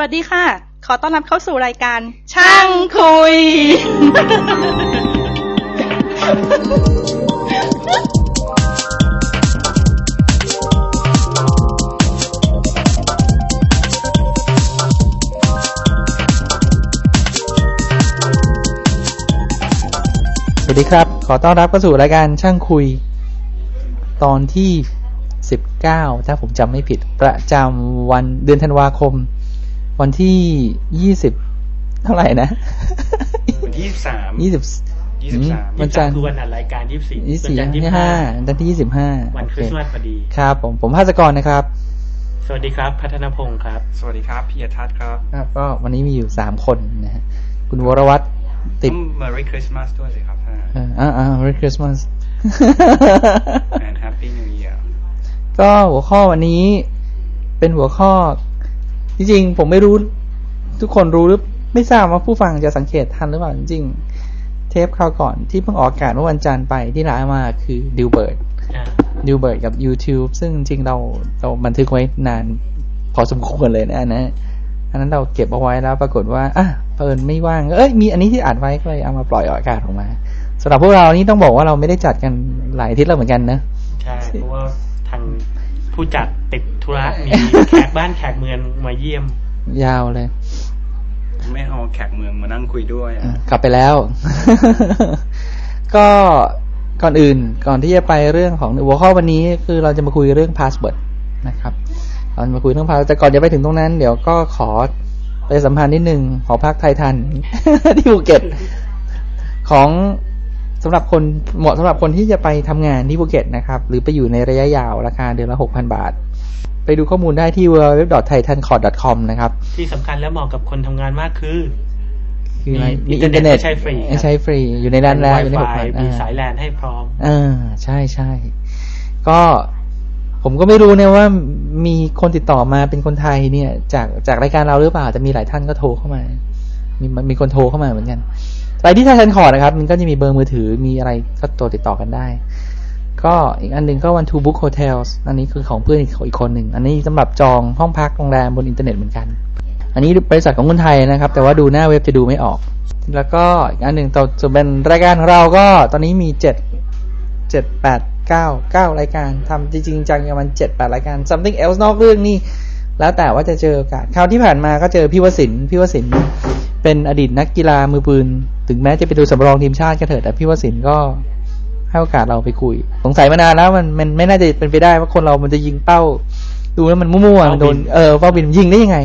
วัสดีค่ะ ขอต้อนรับเข้าสู่รายการ ช่างคุย สวัสดีครับ ขอต้อนรับเข้าสู่รายการช่างคุย ตอนที่สิบเก้าถ้าผมจำไม่ผิด ประจำวันเดือนธันวาคม วันที่ยี่สิบเท่าไหร่นะวันที่สามยี่สิบยี่สิบสามวันจันทร์คือวันอัดรายการยี่สิบสี่ยี่สิบวันจันทร์ยี่ยี่สิสิบบห้าห้าวันที่ยี่สิบห้าวันคริสต์มาสพอดีครับผมผมภาสกรนะครับ สวัสดีครับ พัฒนพงศ์ครับ สวัสดีครับพี่ยทัศน์ครับครับ ก็วันนี้มีอยู่สามคนนะฮะคุณวรวัตรติดต้อง Merry Christmas ด้วยสิครับท่านเอ่ออ่าอ่า Merry Christmas and Happy New Year ก็หัวข้อวันนี้เป็นหัวข้อ จริงๆ ผมไม่รู้ ทุกคนรู้หรือไม่ทราบว่าผู้ฟังจะสังเกตทันหรือเปล่าจริงๆเทปคราวก่อนที่เพิ่งออกอากาศเมื่อวันจันทร์ไปที่แล้วมาคือ Dilbert อ่า Dilbert กับ YouTube ซึ่งจริงๆเราเราบันทึกไว้นานพอสมควรเลยนะอันนะอันนั้นเราเก็บเอาไว้แล้วปรากฏว่าอะเปิดไม่ว่างเอ้ยมีอันนี้ที่อัดไว้ก็เลยเอามาปล่อยออกอากาศออกมาสำหรับพวกเรานี่ต้องบอกว่าเราไม่ได้จัดกันหลายอาทิตย์แล้วเหมือนกันนะใช่เพราะว่าทาง ผู้จัดติดธุระมีแขกบ้านแขกเมืองมาเยี่ยม ยาวเลย ไม่เอาแขกเมืองมานั่งคุยด้วยอะอะกลับไปแล้ว ก็ก่อนอื่นก่อนที่จะไปเรื่องของหัวข้อวันนี้คือเราจะมาคุยเรื่อง password นะครับเราจะมาคุยเรื่อง pass แต่ก่อนจะไปถึงตรงนั้น เดี๋ยวก็ขอประชาสัมพันธ์นิดนึงหอพักไทยทันที่ภูเก็ตของ สำหรับคนเหมาะสำหรับคนที่จะไปทำงานที่ภูเก็ตนะครับ หรือไปอยู่ในระยะยาวราคาเดือนละหกพันบาท ไปดูข้อมูลได้ที่ www.thaitancourt.com นะครับ ที่สำคัญและเหมาะกับคนทำงานมากคือ คืออะไรมีมีอินเทออร์ร์เน็เน็ตใช้ฟรีใช้ฟรี อยู่ในร้านแล้วอยู่ในหกไวพันมีสายแลนให้พร้อมอ่าใช่ใช่ก็ผมก็ไม่รู้เนี่ยว่ามีคนติดต่อมาเป็นคนไทยเนี่ย จากจากรายการเราหรือเปล่าแต่มีหลายท่านก็โทรเข้ามา มีมีคนโทรเข้ามาเหมือนกัน ไปที่ไทยทันคอร์ทนะครับ มันก็จะมีเบอร์มือถือมีอะไรก็โทรติดต่อกันได้ ก็อีกอันหนึ่งก็ One to Book Hotels อันนี้คือของเพื่อนอีกคนหนึ่ง อันนี้สำหรับจองห้องพักโรงแรมบนอินเทอร์เน็ตเหมือนกัน อันนี้บริษัทของคนไทยนะครับ แต่ว่าดูหน้าเว็บจะดูไม่ออก แล้วก็อีกอันหนึ่งต่อจะเป็นรายการของเราก็ตอนนี้มีเจ็ดเจ็ดแปดเก้าเก้ารายการทำจริงๆจังประมาณเจ็ดแปดรายการ something else นอกเรื่องนี่ แล้วแต่ว่าจะเจอโอกาสคราวที่ผ่านมาก็เจอพี่วสินทร์พี่วสินทร์เป็นอดีตนักกีฬามือปืน ถึงแม้จะไปดูสำรองทีมชาติก็เถอะแต่พี่วสินทร์ก็ให้โอกาสเราไปคุย สงสัยมานานแล้วมันมันไม่น่าจะเป็นไปได้ว่าคนเรามันจะยิงเป้า ดูแล้วมันมั่วๆมันโดนเออเป้าบินยิงได้ยังไง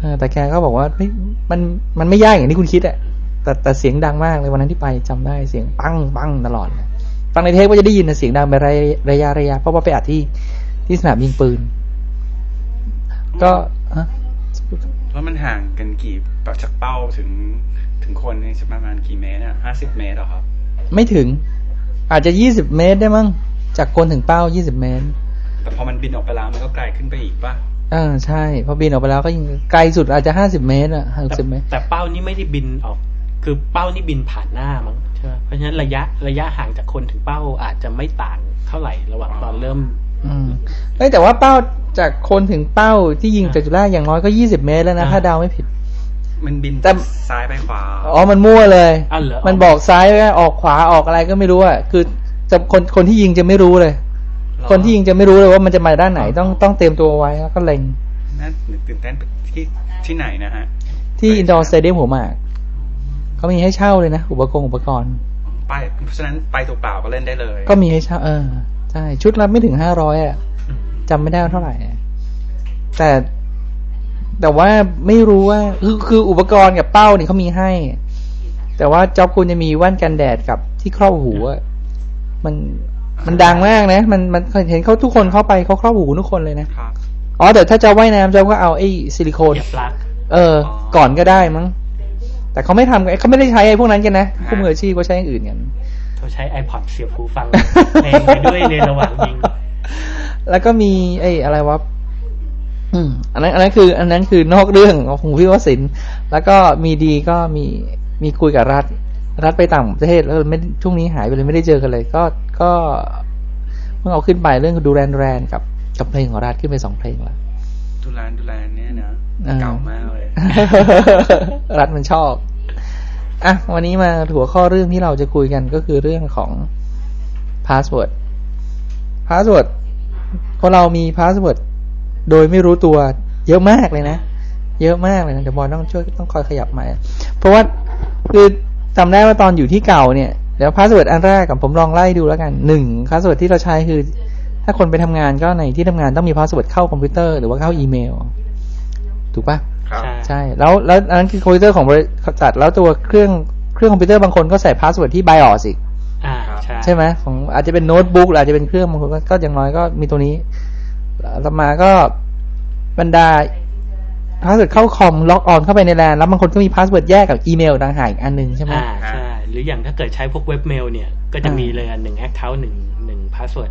เออแต่แกก็บอกว่าไม่มันมันไม่ยากอย่างที่คุณคิดอะแต่แต่เสียงดังมากเลยวันนั้นที่ไปจำได้เสียงปังปังตลอดเลยฟังในเทปก็จะได้ยินแต่เสียงดังไประยะระยะระยะเพราะว่าไปอัดที่ที่สนามยิงปืน ก็ฮะแล้วมันห่างกันกี่จากเป้าถึงถึงคนนี่จะประมาณกี่เมตรอะห้าสิบเมตรเหรอครับ ไม่ถึง อาจจะยี่สิบเมตรได้มั้งจากคนถึงเป้ายี่สิบเมตร แต่พอมันบินออกไปแล้วมันก็ไกลขึ้นไปอีกป่ะอ่าใช่พอบินออกไปแล้วก็ยิงไกลสุดอาจจะห้าสิบเมตรอะห้าแต่สิบเมตร แต่เป้านี่ไม่ได้บินออก คือเป้านี่บินผ่านหน้ามั้งใช่ไหมเพราะฉะนั้นระยะระยะห่างจากคนถึงเป้าอาจจะไม่ต่างเท่าไหร่ระหว่างตอนเริ่ม อืมเอ้ยแต่ว่าเป้าจากคนถึงเป้าที่ยิงจากจุดแรกอย่างน้อยก็ยี่สิบเมตรแล้วนะอ่าถ้าเดาไม่ผิด มันบินแต่ซ้ายไปขวา อ๋อ มันมั่วเลยอ้าวเหรอมันบอกซ้ายไว้ออกขวาออกอะไรก็ไม่รู้อะ คือจะคนคนที่ยิงจะไม่รู้เลยหรอคนที่ยิงจะไม่รู้เลยว่ามันจะมาด้านไหนต้องต้องเตรียมตัวไว้แล้วก็เล็งน่าตื่นเต้นที่ที่ไหนนะฮะ ที่อินดอร์สเตเดียมหัวหมากเขามีให้เช่าเลยนะ อุปกรณ์อุปกรณ์ ไปเพราะฉะนั้นไปตัวเปล่าก็เล่นได้เลย ก็มีให้เช่า เออ ใช่ชุดละไม่ถึงห้าร้อยอะอืมจำไม่ได้ว่าเท่าไหร่อะแต่แต่ว่าไม่รู้ว่าคือคืออุปกรณ์กับเป้าเนี่ยเขามีให้ แต่ว่าจ็อบคุณจะมีแว่นกันแดดกับที่ครอบหูอะมันมันดังมากนะ มันมันเห็นเขาทุกคนเข้าไปเขาครอบหูทุกคนเลยนะครับอ๋อแต่ถ้าจะว่ายน้ำจะก็เอาไอ้ซิลิโคนเหยียบปลั๊กเออ ก่อนก็ได้มั้งแต่เขาไม่ทำเขาไม่ได้ใช้ไอ้พวกนั้นกันนะผู้มืออาชีพก็ใช้อย่างอื่นกัน เขาใช้ iPod เสียบหูฟังเพลงไปด้วยในระหว่างยิง แล้วก็มีไอ้อะไรวะอืมอันนั้น อันนั้นคือ อันนั้นคือนอกเรื่องของพี่วสินทร์แล้วก็มีดีก็มีมีคุยกับรัฐ รัฐไปต่างประเทศแล้วไม่ช่วงนี้หายไปเลยไม่ได้เจอกันเลย ก็ก็เพิ่งเอาขึ้นไปเรื่อง Duran Duran กับกับเพลงของรัฐขึ้นไปสองเพลงละ Duran Duran เนี่ยนะอ่าเก่ามรัฐมันชอบ อะวันนี้มาหัวข้อเรื่องที่เราจะคุยกันก็คือเรื่องของ password passwordคนเรามี password โดยไม่รู้ตัวเยอะมากเลยนะ เยอะมากเลยนะเดี๋ยวบอลต้องช่วยต้องคอยขยับไมค์เพราะว่าคือจำได้ว่าตอนอยู่ที่เก่าเนี่ยเดี๋ยว password อันแรกกับผมลองไล่ดูแล้วกันหนึ่ง password ที่เราใช้คือ ถ้าคนไปทำงานก็ในที่ทำงานต้องมี password เข้าคอมพิวเตอร์หรือว่าเข้าอีเมล ถูกปะ ใช่ใช่แล้วแล้วอันนั้นคือคอมพิวเตอร์ของบริษัทแล้วตัวเครื่องเครื่องคอมพิวเตอร์บางคนก็ใส่ password ที่ BIOS อีกอ่าใช่ใช่ไหมของอาจจะเป็นโน้ตบุ๊กหรืออาจจะเป็นเครื่องบางคนก็ก็อย่างน้อยก็มีตัวนี้ต่อมาก็บรรดา password เข้าคอม log on เข้าไปในแลนแล้วบางคนก็มี password แยกกับอีเมลต่างหากอีกอันหนึ่งใช่ไหมอ่าใช่หรืออย่างถ้าเกิดใช้พวก webmail เนี่ยก็จะอ่ามีมีเลยอันหนึ่ง account หนึ่งหนึ่ง password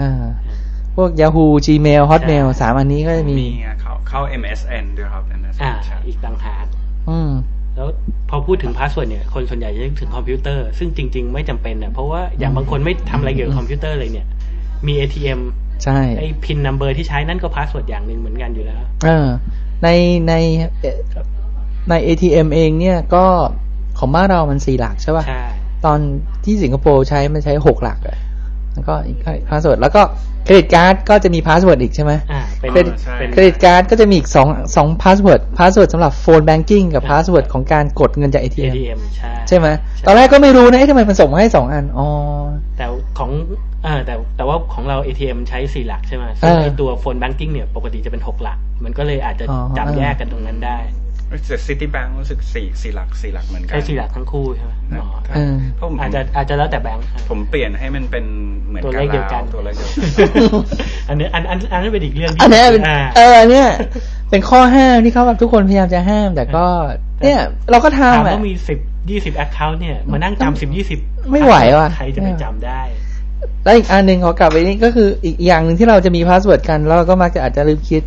อ่า พวก Yahoo Gmail Hotmail ใช่สามอันนี้ก็จะมี มีเข้าเข้า MSN ด้วยครับ MSN อ่า ใช่อีกต่างหากอืม แล้วพอพูดถึง password เนี่ย คนส่วนใหญ่จะนึกถึงคอมพิวเตอร์ซึ่งจริง ๆ ไม่จำเป็นนะเพราะว่าอย่างบางคนไม่ทำอะไรเกี่ยวกับคอมพิวเตอร์เลยเนี่ย มี ATM ใช่ ไอ้ PIN number ที่ใช้นั่นก็ password อย่างหนึ่งเหมือนกันอยู่แล้ว เออในในเอ่อใน ATM เองเนี่ยก็ของบ้านเรามันสี่หลักใช่ป่ะ ใช่ ตอนที่สิงคโปร์ใช้มันใช้หกหลักอะ แล้วก็อีก password แล้วก็ credit card ก็จะมี password อีกใช่ไหมอ่าเป็นเครดิตใช่เป็น credit card ก็จะมีอีกสองสอง password password สำหรับ phone banking กับ password ของการกดเงินจาก ATM ATM ใช่ใช่ไหมตอนแรกก็ไม่รู้นะเอ๊ะทำไมมันส่งมาให้สองอันอ๋อแต่ของเออแต่แต่ว่าของเรา ATM ใช้สี่หลักใช่ไหมเอซึ่งอไอตัว phone banking เนี่ยปกติจะเป็นหกหลัก มันก็เลยอาจจะอ๋อจำแยกกันตรงนั้นได้ แต่ Citibank รู้สึกสี่สี่หลักสี่หลักเหมือนกันใช้สี่หลักทั้งคู่ใช่ไหมนะอ๋อครับเออเพราะผมอาจจะอาจจะแล้วแต่แบงค์ผมเปลี่ยนให้มันเป็นเหมือนตัวกัเลนขเดียวกันแล้วตัวเลขเดียวกันอันนี้อันอันอันนั้นเป็นอีกเรื่องที่อันเนี้ยเป็นอ่าเออเนี่ย เป็นข้อห้ามที่เขาแบบทุกคนพยายามจะห้าม แต่ก็ เนี่ย เราก็ถามทำอะว่ามีสิบยี่สิบ account เนี่ยมานั่งจำสิบยี่สิบไม่ไหวว่ะใครจะไปจำได้แล้วอีกอันหนึ่งขอกลับไปนี่ก็คืออีกอย่างหนึ่งที่เราจะมี password กันแล้วเราก็มักจะอาจจะลืมคิด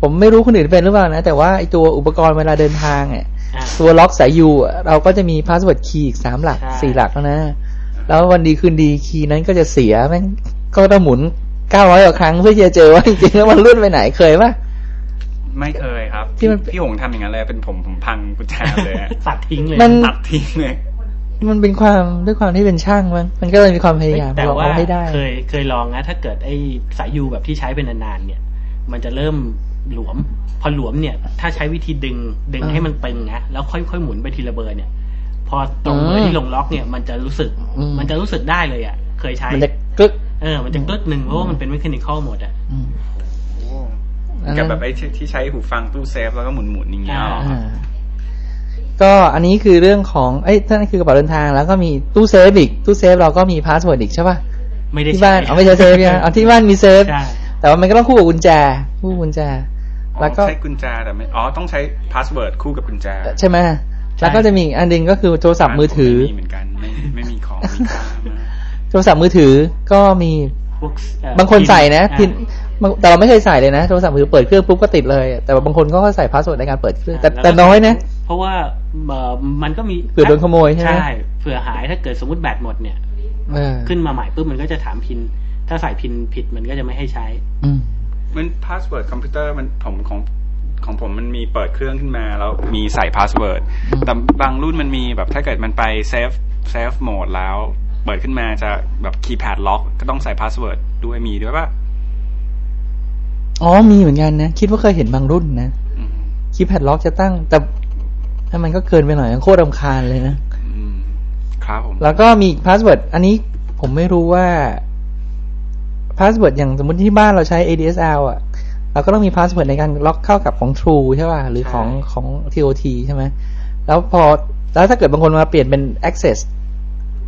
ผมไม่รู้คนอื่นเป็นหรือเปล่านะ แต่ว่าไอตัวอุปกรณ์เวลาเดินทางเนี่ยอ่าตัวล็อกสายยูอะเราก็จะมี password key อีกสามหลักใช่สี่หลักแล้วนะ แล้ววันดีคืนดีคีย์นั้นก็จะเสียแม่งก็ต้องหมุนเก้าร้อยกว่าครั้งเพื่อที่จะเจอว่าจริงๆแล้วมันรุ่นไปไหนเคยปะไม่เคยครับ ที่มันพี่หงทำอย่างนั้นเลยเป็นผมผมพังกุญแจเลยอะตัดทิ้งเลยมันตัดทิ้งเลยมันเป็นความด้วยความที่เป็นช่างมันมันก็เลยมีความพยายามแต่ลองว่าเอาให้ได้เคยเคยลองนะถ้าเกิดไอ้สายยูแบบที่ใช้เป็นนานๆเนี่ย มันจะเริ่ม หลวม พอหลวมเนี่ย ถ้าใช้วิธีดึงดึงอ่าให้มันตึงนะแล้วค่อยๆหมุนไปทีละเบอร์เนี่ย พอตรงเบออืร์มที่ลงล็อกเนี่ยมันจะรู้สึกอืมมันจะรู้สึกได้เลยอะ เคยใช้มันจะกึกเออ มันจะกึกหนึ่งเพราะว่ามันเป็น mechanical หมดอะอืมโอ้อันนั้นกับแบบไอ้ที่ที่ใช้หูฟังตู้เซฟแล้วก็หมุนหมุนๆอย่างเงี้ยอ่าเหรออ่าก็อันนี้คือเรื่องของเอ้ยนั่นคือกระเป๋าเดินทางแล้วก็มีตู้เซฟอีกตู้เซฟเราก็มี password อีกใช่ป่ะไม่ได้ที่ใช้บ้านเอาไม่ใช่เซฟยังเอาที่บ้านมีเซฟใช่ แต่ว่ามันก็ต้องคู่กับกุญแจ คู่กุญแจ แล้วก็อ๋อใช้กุญแจแต่ไม่อ๋อต้องใช้ password คู่กับกุญแจ ใช่ไหมแล้วก็จะมีอีกอันหนึงก็คือโทรศัพท์มือถือไมีเหมือนกันไม่ไม่มีของมีค่ามากโทรศัพท์มือถือก็มีพวกเอ่อบางคนใส่นะอ่า PIN บางแต่เราไม่เคยใส่เลยนะโทรศัพท์มือถือเปิดเครื่องปุ๊บก็ติดเลย แต่ว่าบางคนก็ใส่ password ในการเปิดเครื่องแต่ล้วก็แต่น้อยนะ เพราะว่าเอ่อมันก็มีเผื่อโดนขโมยใช่ไหมใช่เผื่อหายถ้าเกิดสมมติแบตหมดเนี่ยเออขึ้นมาใหม่ปุ๊บมันก็จะถาม PIN ถ้าใส่ PINผิดมันก็จะไม่ให้ใช้ อืมมัน password คอมพิวเตอร์มันผมของของผมมันมีเปิดเครื่องขึ้นมาแล้วมีใส่ password อืมแต่บางรุ่นมันมีแบบถ้าเกิดมันไป safe safe mode แล้ว เปิดขึ้นมาจะแบบ keypad lock ก็ต้องใส่ password ด้วยมีด้วยป่ะ อ๋อมีเหมือนกันนะ คิดว่าเคยเห็นบางรุ่นนะอืม keypad lock จะตั้ง แต่ถ้ามันก็เกินไปหน่อยโคตรรำคาญเลยนะอืมครับผม แล้วก็มี password อันนี้ผมไม่รู้ว่า password อย่างสมมติที่บ้านเราใช้ ADSL อะ เราก็ต้องมี password ในการ log เข้ากับของ True ใช่ป่ะ หรือของใช่ของ TOT ใช่ไหมแล้วพอแล้วถ้าเกิดบางคนมาเปลี่ยนเป็น Access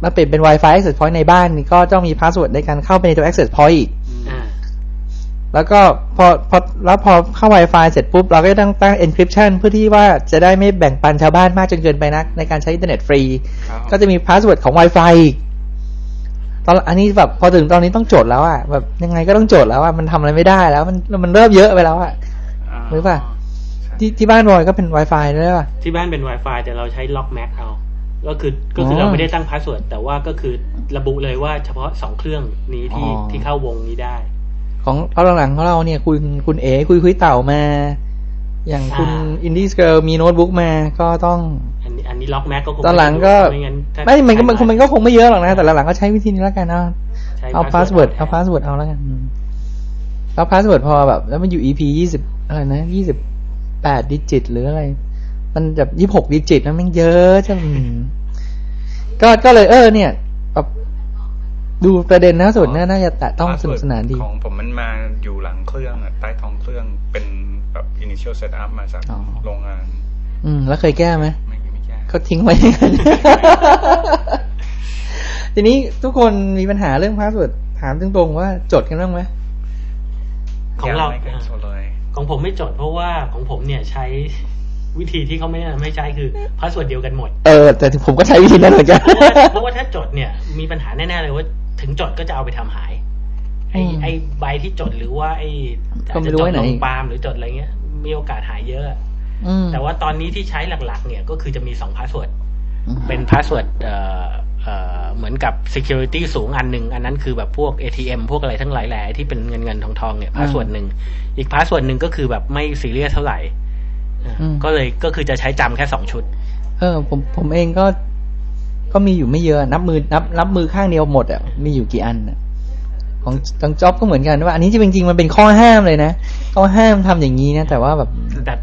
มาเปลี่ยนเป็น Wi-Fi Access Point ในบ้านนี่ก็ต้องมี password ในการเข้าไปในตัว Access Point อีกอ่าแล้วก็พอพอแล้วพอเข้า Wi-Fi เสร็จปุ๊บ เราก็ต้องตั้ง encryption เพื่อที่ว่าจะได้ไม่แบ่งปันชาวบ้านมากจนเกินไปนัก ในการใช้อินเทอร์เน็ตฟรีครับผมก็จะมี password ของ Wi-Fi อีก ตอนอันนี้แบบพอถึงตอนนี้ต้องโจทย์แล้วอะแบบยังไงก็ต้องโจทย์แล้วอะมันทำอะไรไม่ได้แล้ว มันมันเริ่มเยอะไปแล้วอะอ่าหรือเปล่าใช่ที่ที่บ้านบอยก็เป็น Wi-Fi ด้วยป่ะที่บ้านเป็น Wi-Fi แต่เราใช้ lock MAC เอาก็คือก็คือออเราไม่ได้ตั้ง password แต่ว่าก็คือระบุเลยว่าเฉพาะสองเครื่องนี้ที่อ๋อที่เข้าวงนี้ได้ ของตอนหลังๆของเราเนี่ย คุณคุณเอ๋คุยคุยเต่ามา อย่างคุณอ่าอินดี้สเกิลมีโน้ตบุ๊กมาก็ต้อง อันนี้อันนี้ล็อกแม็กก็คงตอนหลังก็ไม่งั้นถ้าไม่มันก็มันใช้มันก็คงไม่เยอะหรอกนะ แต่หลังๆก็ใช้วิธีนี้แล้วกันเอาใช้เอาพาส password เวิร์ดเอาพาสเวิร์ดเอาแล้วกันอืมแล้วพาสเวิร์ดพอแบบ แล้วมันอยู่ EP ยี่สิบอะไรนะยี่สิบแปดดิจิต หรืออะไร มันแบบยี่หกดิจิตนะมันเยอะจังอืมก็ก็เลยเออเนี่ยแบบ ดูประเด็นน่าสุดน่าน่าจะแตะต้องสนุกสนานดี ของผมมันมาอยู่หลังเครื่องอะใต้ท้องเครื่องเป็นแบบ initial setup มาจากอ๋อโรงงาน อืม แล้วเคยแก้ไหมไม่ไม่แก้เขาทิ้งไว้อย่างนั้นทีนี้ทุกคนมีปัญหาเรื่อง password ถามตรงๆว่าจดกันบ้างไหมของเราไม่เคยจดเลยของผมไม่จดเพราะว่าของผมเนี่ยใช้วิธีที่เขาไม่ไม่ใช้คือ password เดียวกันหมด เออ แต่ผมก็ใช้วิธีนั้นเหมือนกันเพราะว่าเพราะว่าถ้าจดเนี่ยมีปัญหาแน่ๆเลยว่า ถึงจดก็จะเอาไปทำหาย ไอ้อืมไอ้ใบที่จดหรือว่าไอ้ก็อาจจะไม่รู้จดไว้ไหนลงปาล์มหรือจดอะไรเงี้ย มีโอกาสหายเยอะอืมแต่ว่าตอนนี้ที่ใช้หลักๆ เนี่ยก็คือจะมีสอง password อืมเป็น password เอ่อเอ่อเหมือนกับ security สูงอันหนึ่ง อันนั้นคือแบบพวก ATM พวกอะไรทั้งหลายแหล่ที่เป็นเงินเงินทองทองเนี่ย password หนึ่ง อีก password หนึ่งก็คือแบบไม่ซีเรียสเท่าไหร่อะก็เลยก็คือจะใช้จำแค่สองชุด เออผมผมเองก็ ก็มีอยู่ไม่เยอะนับมือนับนับมือข้างเดียวหมดอะมีอยู่กี่อันอะของทางจ็อบก็เหมือนกันว่าอันนี้จริงๆมันเป็นข้อห้ามเลยนะข้อห้ามทำอย่างนี้นะ แต่ว่าแบบแต่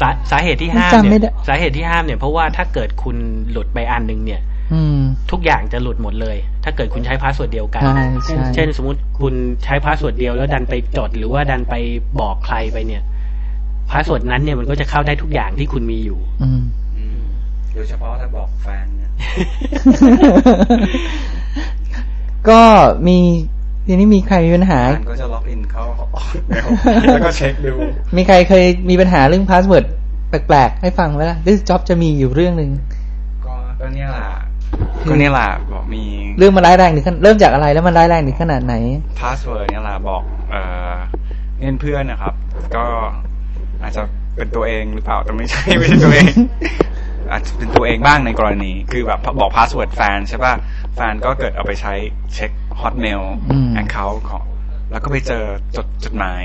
สาสาเหตุที่ห้ามเนี่ยจำไม่ได้สาเหตุที่ห้ามเนี่ยเพราะว่าถ้าเกิดคุณหลุดไปอันหนึ่งเนี่ย อืมทุกอย่างจะหลุดหมดเลย ถ้าเกิดคุณใช้ password เดียวกันใช่ใช่เช่นสมมติคุณใช้ password เดียวแล้วดันไปจดหรือว่าดันไปบอกใครไปเนี่ยpassword นั้นเนี่ยมันก็จะเข้าได้ทุกอย่างที่คุณมีอยู่ อืม โดยเฉพาะถ้าบอกแฟนเนี่ยก็มีทีนี้มีใครมีปัญหาแฟนก็จะ login เข้าเมลแล้วก็เช็คดู มีใครเคยมีปัญหาเรื่อง password แปลกๆ ให้ฟังไหมล่ะ พี่จ็อบ จะมีอยู่เรื่องหนึ่งก็ก็เนี่ยแหละก็เนี่ยแหละบอกมี เรื่องมันร้ายแรงถึงขั้นเริ่มจากอะไรแล้วมันร้ายแรงถึงขนาดไหนpassword เนี่ยแหละบอกเอ่อเพื่อนเพื่อนนะครับ ก็อาจจะเป็นตัวเองหรือเปล่าแต่ไม่ใช่ไม่ใช่ตัวเอง อาจจะเป็นตัวเองบ้างในกรณี คือแบบบอก password แฟนใช่ป่ะแฟนก็เกิดเอาไปใช้เช็ค Hotmail อืม account ของ แล้วก็ไปเจอจดจดหมาย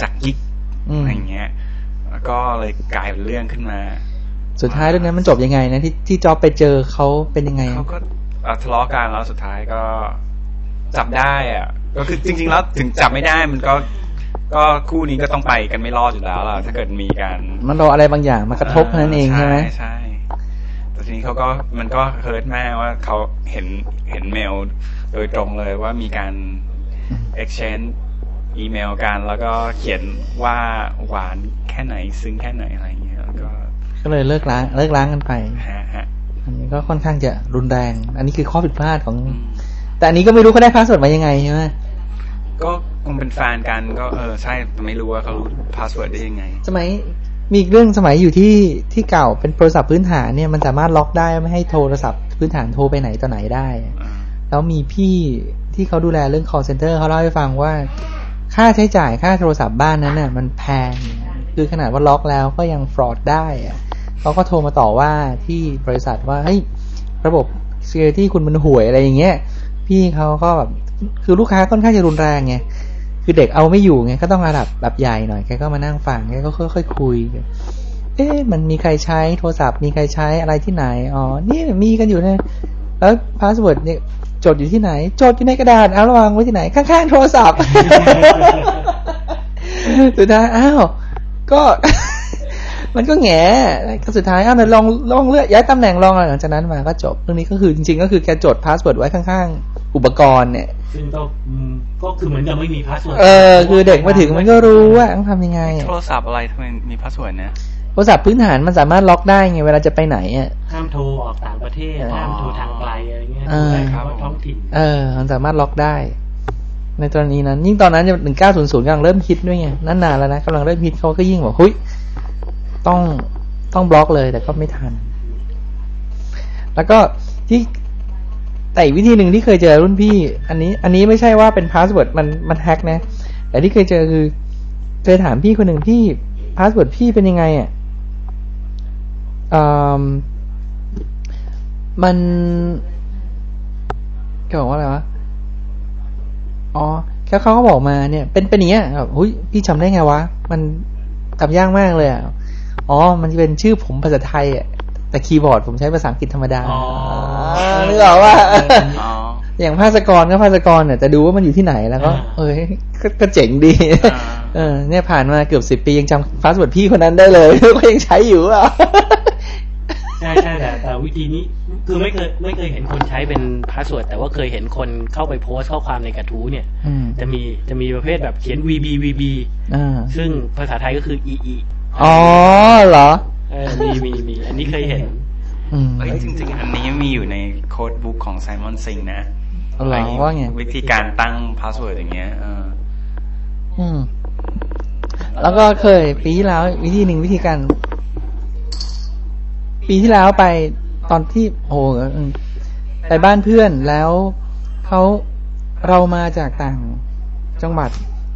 จากกิ๊กอืมอะไรอย่างเงี้ย แล้วก็เลยกลายเป็นเรื่องขึ้นมา สุดท้ายเรื่องนั้นมันจบยังไงนะที่ที่จอบไปเจอเขาเป็นยังไงเขาก็เอ่อทะเลาะกันแล้วสุดท้ายก็จับได้อะก็คือจริง ๆ แล้วถึงจับไม่ได้มันก็ก็คู่นี้ก็ต้องไปกันไม่รอดอยู่แล้วล่ะถ้าเกิดมีการมันรออะไรบางอย่างมากระทบเท่านั้นเองใช่ไหมใช่แต่ ทีนี้เขาก็มันก็เฮิร์ตมากว่าเขาเห็นเห็นเมลโดยตรงเลยว่ามีการ exchange อีเมลกันแล้วก็เขียนว่าหวานแค่ไหนซึ้งแค่ไหนอะไรอย่างเงี้ยแล้วก็ก็เลยเลิกร้างเลิกร้างกันไปฮะฮะอันนี้ก็ค่อนข้างจะรุนแรง อันนี้คือข้อผิดพลาดของอืมแต่อันนี้ก็ไม่รู้เขาได้ password มายังไงใช่ไหมก็คงเป็นแฟนกันก็เออใช่แต่ไม่รู้ว่าเขารู้ password ได้ยังไงสมัย มีอีกเรื่องสมัยอยู่ที่ที่เก่าเป็นโทรศัพท์พื้นฐานเนี่ยมันสามารถล็อกได้ไม่ให้โทรศัพท์พื้นฐานโทรไปไหนต่อไหนได้อ่าแล้วมีพี่ที่เขาดูแลเรื่อง call center เขาเล่าให้ฟังว่า ค่าใช้จ่ายค่าโทรศัพท์บ้านนั้นน่ะมันแพง คือขนาดว่าล็อกแล้วก็ยัง fraud ได้อะเขาก็โทรมาต่อว่าที่บริษัทว่าเฮ้ยระบบ security คุณมันห่วยอะไรอย่างเงี้ยพี่เขาก็แบบคือลูกค้าค่อนข้างจะรุนแรงไง คือเด็กเอาไม่อยู่ไงก็ต้องระดับแบบใหญ่หน่อยแกก็มานั่งฟังแกก็ค่อยๆคุยเอ๊ะมันมีใครใช้โทรศัพท์มีใครใช้อะไรที่ไหนอ๋อนี่มีกันอยู่นี่ยแล้ว password เนี่ยจดอยู่ที่ไหน จดอยู่ในกระดาษแล้ววางไว้ที่ไหน ข้างๆโทรศัพท์สุดท้ายอ้าวก็ มันก็แง่ก็สุดท้ายอ้าวเดี๋ยวลองลองเลือกย้ายตำแหน่งลองอะไรหลังจากนั้นมาก็จบเรื่องนี้ก็คือจริง ๆ ก็คือแกจด password ไว้ข้างๆ อุปกรณ์เนี่ย ซึ่งก็อืมก็คือเหมือนกับไม่มี password เออ คือเด็กมาถึงมันก็รู้ว่าต้องทำยังไงอะโทรศัพท์อะไรทำไมมี password นะโทรศัพท์พื้นฐานมันสามารถล็อกได้ไงเวลาจะไปไหนอะห้ามโทรออกต่างประเทศอ๋อห้ามโทรทางไกลอะไรเงี้ยเออดูแลเฉพาะท้องถิ่นเออ มันสามารถล็อกได้ ในกรณีนั้น ยิ่งตอนนั้นหนึ่งเก้าศูนย์ศูนย์กำลังเริ่มฮิตด้วยไงนั่นนานแล้วนะกำลังเริ่มฮิตเขาก็ยิ่งบอกหุยต้องต้องบล็อกเลยแต่ก็ไม่ทัน แล้วก็ที่ แต่อีกวิธีหนึ่งที่เคยเจอรุ่นพี่ อันนี้ อันนี้ไม่ใช่ว่าเป็น password มันมัน hack นะ แต่ที่เคยเจอคือเคยถามพี่คนหนึ่งพี่password พี่เป็นยังไงอะอืมมันเขาบอกว่าอะไรวะ อ๋อแค่เขาก็บอกมาเนี่ย เป็นเป็นอย่างเงี้ยแบบหุ้ยพี่จำได้ไงวะ มันจำยากมากเลยอะ อ๋อ มันจะเป็นชื่อผมภาษาไทยอะ แต่คีย์บอร์ดผมใช้ภาษาอังกฤษธรรมดาอ๋อนึกออกว่าอ๋ออย่างภาสกรก็ภาสกรเนี่ยจะดูว่ามันอยู่ที่ไหนแล้วก็ เอ้ยก็ก็เจ๋งดีอ่าเออเนี่ยผ่านมาเกือบสิบปียังจำ password พี่คนนั้นได้เลยก็ยังใช้อยู่อะใช่ใช่แต่แต่วิธีนี้คือไม่เคยไม่เคยเห็นคนใช้เป็น password แต่ว่าเคยเห็นคนเข้าไปโพสต์ข้อความในกระทู้เนี่ยอืมจะมีจะมีประเภทแบบเขียน VB VB อ่าซึ่งภาษาไทยก็คือ อิอิ อ๋อเหรอเออมีมีมีอั นนี้เคยเห็นอืมเอ้ยจริง ๆ อันนี้มีอยู่ในCode Book ของ Simon Singh นะเหรอว่าไงวิธีการตั้ง password อย่างเงี้ยเอออืม แล้วก็เคยปีที่แล้ว วิธีหนึ่งวิธีการ ปีที่แล้วไปตอนที่โอ้โหอืมไปบ้านเพื่อนแล้วเขาเรามาจากต่างจังหวัด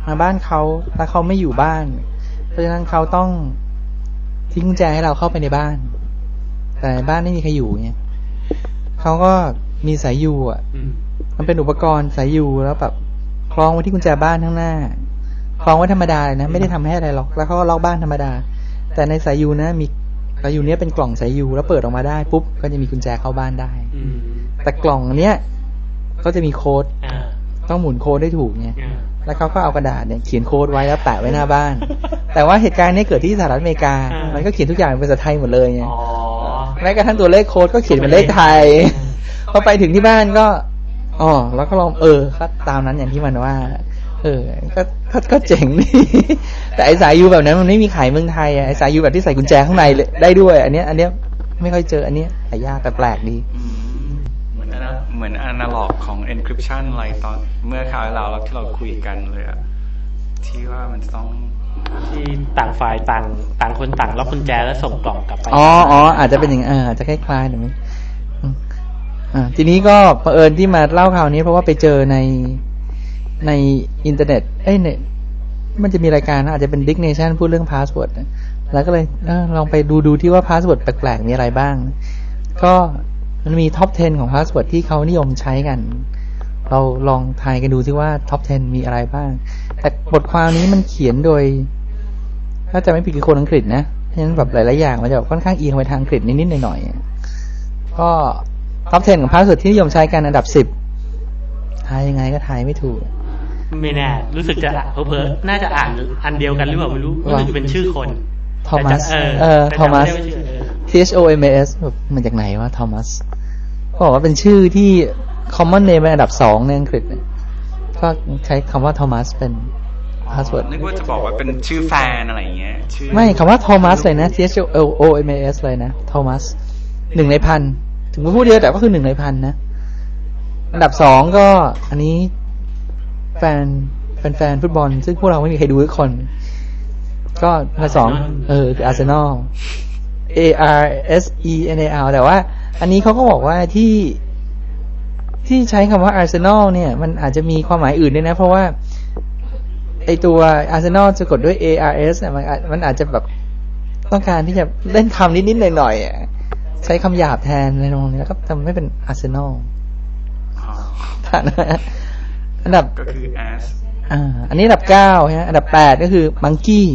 มาบ้านเขาแล้วเขาไม่อยู่บ้าน เพราะฉะนั้นเขาต้องทิ้งกุญแจให้เราเข้าไปในบ้าน แต่บ้านไม่มีใครอยู่ไงเขาก็มีสายยูอะอืมมันเป็นอุปกรณ์สายยูแล้วแบบคล้องไว้ที่กุญแจบ้านข้างหน้าคล้องไว้ธรรมดาเลยนะไม่ได้ทำให้อะไรหรอกแล้วเขาก็ล็อกบ้านธรรมดา แต่ในสายยูนะมีสายยูเนี้ยเป็นกล่องสายยูแล้วเปิดออกมาได้ปุ๊บก็จะมีกุญแจเข้าบ้านได้อืมแต่กล่องเนี้ยก็จะมีโค้ดอ่าต้องหมุนโค้ดได้ถูกไงอ่าแล้วเขาก็เอากระดาษเนี่ยเขียนโค้ดไว้แล้วแปะไว้หน้าบ้าน แต่ว่าเหตุการณ์เนี้เกิดที่สหรัฐอเมริกาอ่ามัมันก็เขียนทุกอย่างเป็นภาษาไทยหมดเลยไงอ๋อ แม้กระทั่งตัวเลขโค้ดก็เขียนเป็นเลขไทยพอไปถึงที่บ้านก็อ๋อแล้วก็ลองเออก็ตามนั้นอย่างที่มันว่า เออ ก็ก็ก็เจ๋งดีแต่ไอสายยูแบบนั้นมันไม่มีขายเมืองไทยอะไอสายยูแบบที่ใส่กุญแจข้างในเลยได้ด้วย อันเนี้ย อันเนี้ยไม่ค่อยเจออันเนี้ยแต่ยากแต่แปลกดีอืมเหมือนอนาเหมือนอนาล็อกของ encryption อะไรตอนเมื่อคราวที่แล้วที่เราคุยกันเลยอะ ที่ว่ามันต้องที่ต่างฝ่ายต่าง ต่างคนต่างล็อกกุญแจแล้วส่งกล่องกลับไปอ๋ออ๋ออาจจะเป็นอย่างอออาจจะคล้ายๆแต่ไม่อืมอ่าทีนี้ก็เผอิญที่มาเล่าข่าวนี้ เพราะว่าไปเจอในในอินเทอร์เน็ต เอ้ยเนี่ยมันจะมีรายการนะอาจจะเป็น Diggnation พูดเรื่อง password แล้วก็เลยเออลองไปดูดูที่ว่า password แปลกๆมีอะไรบ้าง ก็มันมี top 10 ของ password ที่เขานิยมใช้กัน เราลองทายกันดูที่ว่า top 10 มีอะไรบ้าง แต่บทความนี้มันเขียนโดย ถ้าจะไม่ผิดคือคนอังกฤษนะเพราะฉะนั้นแบบหลาย ๆ อย่างมันจะแบบค่อนข้างเอียงไปทางอังกฤษนิด ๆ หน่อย ๆ ก็ top 10 ของ password ที่นิยมใช้กันอันดับ 10ทายยังไงก็ทายไม่ถูก ไม่แน่ รู้สึกจะเผลอๆน่าจะอ่านอันเดียวกันหรือเปล่าไม่รู้รู้สึกจะเป็นชื่อคนทอมัสแต่จะเออเออแต่ทอมัสไได้ว่าชื่อเออ T H O M A S แบบมันจากไหนวะทอมัสก็บอกว่าเป็นชื่อที่ common name เป็นอันดับสองในอังกฤษเนี่ย ก็ใช้คำว่าทอมัสเป็น passwordนึกว่าจะบอกว่าเป็นชื่อแฟนอะไรอย่างเงี้ยชื่อไม่คำว่าทอมัสเลยนะ T H O O M A S เลยนะทอมัสหนึ่งในพันถึงไม่พูดเยอะแต่ก็คือหนึ่งในพันนะอันดับสองก็อันนี้แฟนแฟนแฟนฟุตบอล ซึ่งพวกเราไม่มีใครดูทุกคน ก็อันดับสองเออคืออาร์เซนอล A R S E N A L แต่ว่า อันนี้เขาก็บอกว่าที่ ที่ใช้คำว่าอาร์เซนอลเนี่ยมันอาจจะมีความหมายอื่นด้วยนะ เพราะว่าไอตัวอาร์เซนอลจะกดด้วย A R S เนี่ยมันอาจมันอาจจะแบบต้องการที่จะเล่นคำนิดๆหน่อยๆอะใช้คำหยาบแทนอะไรตรงนี้แล้วก็ทำให้เป็นอาร์เซนอลอ๋อฐานะอันดับก็คือ as อ่า อันนี้อันดับเก้าฮะอันดับแปดก็คือมังกี้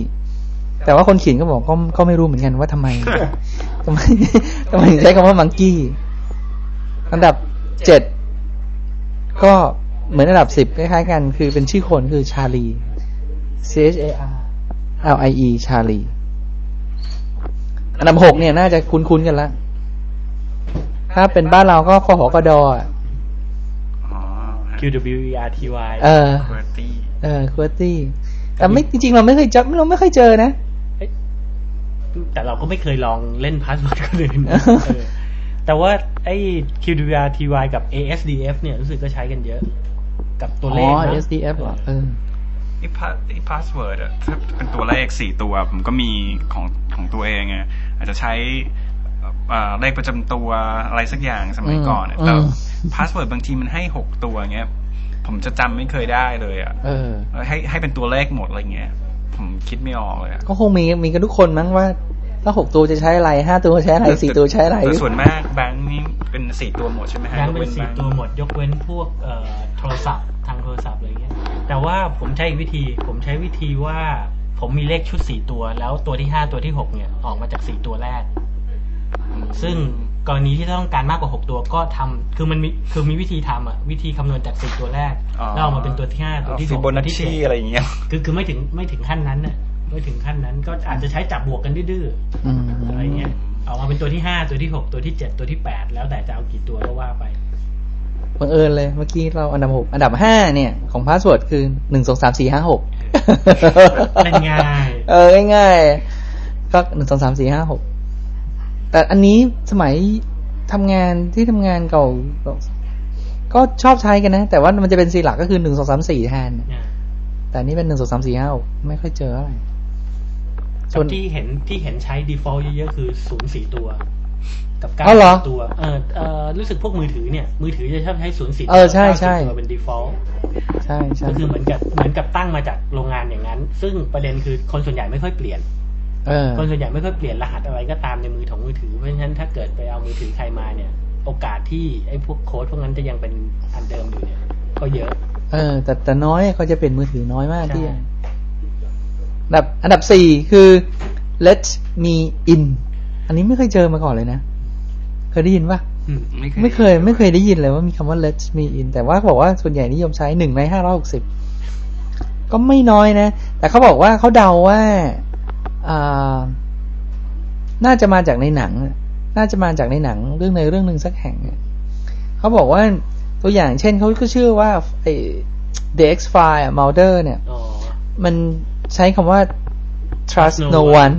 แต่ว่าคนเขียนก็บอกก็ก็ไม่รู้เหมือนกันว่าทำไมทำไมทำไมถึงใช้คำว่ามังกี้อันดับเจ็ด ก็เหมือนอันดับสิบคล้ายๆกัน คือเป็นชื่อคนคือชาลี C H A R L I E ชาลี อันดับหกเนี่ยน่าจะคุ้นๆกันละ ถ้าเป็นบ้านเราก็ฟอหอกอดออ๋อ Q W E R T Y เออ QWERTY เออ QWERTY แต่ไม่จริงๆเราไม่เคยเจอเราไม่เคยเจอนะแต่เราก็ไม่เคยลองเล่น password คนอื่นเออ แต่ว่าไอ้ Q W E R T Y กับ A S D F เนี่ยรู้สึกก็ใช้กันเยอะ กับตัวเลขอ๋อนะ SDF เหรอเออไอ้ pass ไอ้ password อะถ้าเป็นตัวเลขสี่ตัวผมก็มีของของตัวเองไงอาจจะใช้เอ่อเลขประจำตัวอะไรสักอย่างสมัยก่อนอะอืมแต่อืมพาสเวิร์ดบางทีมันให้หกตัวเงี้ย ผมจะจำไม่เคยได้เลยอะเออให้ให้เป็นตัวเลขหมดอะไรเงี้ยผมคิดไม่ออกเลยอะก็คงมีมีกันทุกคนมั้งว่า ถ้าหกตัวจะใช้อะไรห้าตัวใช้อะไรสี่ตัวใช้อะไรแต่ส่วนมากแบงค์นี่เป็นสี่ตัวหมดใช่ไหมฮะยังยกเป็นว้สี่แบงค์ตัวหมดยกเว้นพวกเอ่อโทรศัพท์ทางโทรศัพท์อะไรเงี้ย แต่ว่าผมใช้อีกวิธี ผมใช้วิธีว่าผผมมีเลขชุดสี่ตัว แล้วตัวที่ห้าตัวที่หกเนี่ยออกมาจากสี่ตัวแรก ซึ่งกรณีที่ต้องการมากกว่าหกตัวก็ทำคือมันมีคือมีวิธีทำอะวิธีคำนวณจากสี่ตัวแรกอ๋อแล้วออกมาเป็นตัวที่ห้าตัวที่หฟิกโบนัชตัวที่ชีเจ็ดอะไรอย่างเงี้ยคือคือไม่ถึงไม่ถึงขั้นนั้นน่ะ ไม่ถึงขั้นนั้น ก็อาจจะใช้จับบวกกันดื้ออืมๆอะไรเงี้ยออกมาเป็นตัวที่ห้าตัวที่หกตัวที่เจ็ดตัวที่แปดแล้วแต่จะเอากี่ตัวก็ว่าไปบังเอิญเลยเมื่อกี้เราอันดับหกอันดับห้าเนี่ย ของพาสเวิร์ดคือหนึ่งสองสามสี่ห้าหกเล่นง่ายเออง่ายๆก็หนึ่งสองสามสี่ห้าหกแต่อันนี้สมัยทำงานที่ทำงานเก่า ก็ชอบใช้กันนะ แต่ว่ามันจะเป็นสีหลักก็คือหนึ่งสองสามสี่แทนอ่าแต่อันนี้เป็นหนึ่งสองสามสี่ห้าหกไม่ค่อยเจออะไร ส่วนที่เห็นที่เห็นใช้ default เยอะๆคือศูนย์สี่ตัว กับเก้าอ๋อเหรอตัวเออเออรู้สึกพวกมือถือเนี่ย มือถือจะชอบใช้ศูนย์สี่เออใช่ใช่ตัวเป็น default ใช่ใช่ก็คือเหมือนกับเหมือนกับตั้งมาจากโรงงานอย่างนั้น ซึ่งประเด็นคือคนส่วนใหญ่ไม่ค่อยเปลี่ยนเออคนส่วนใหญ่ไม่ค่อยเปลี่ยนรหัสอะไรก็ตามในมือของมือถือเพราะฉะนั้นถ้าเกิดไปเอามือถือใครมาเนี่ย โอกาสที่ไอ้พวกโค้ดพวกนั้นจะยังเป็นอันเดิมอยู่เนี่ยก็เยอะ เออ แต่แต่น้อยเขาจะเป็นมือถือน้อยมากใช่ที่อัน ดับอันดับสี่คือ let me in อันนี้ไม่เคยเจอมาก่อนเลยนะ เคยได้ยินปะอืมไม่เคย ไม่เคยได้ยินเลยว่ามีคำว่า let me in แต่ว่าเขาบอกว่าส่วนใหญ่นิยมใช้หนึ่งในห้าร้อยหกสิบก็ไม่น้อยนะ แต่เขาบอกว่าเขาเดาว่าอ่าน่าจะมาจากในหนัง น่าจะมาจากในหนังเรื่องในเรื่องหนึ่งสักแห่งอะเขาบอกว่าตัวอย่างเช่นเขาก็เชื่อว่าไอ้ the X-Files อะ Mulder เนี่ยอ๋อมัน ใช้คำว่า trust no one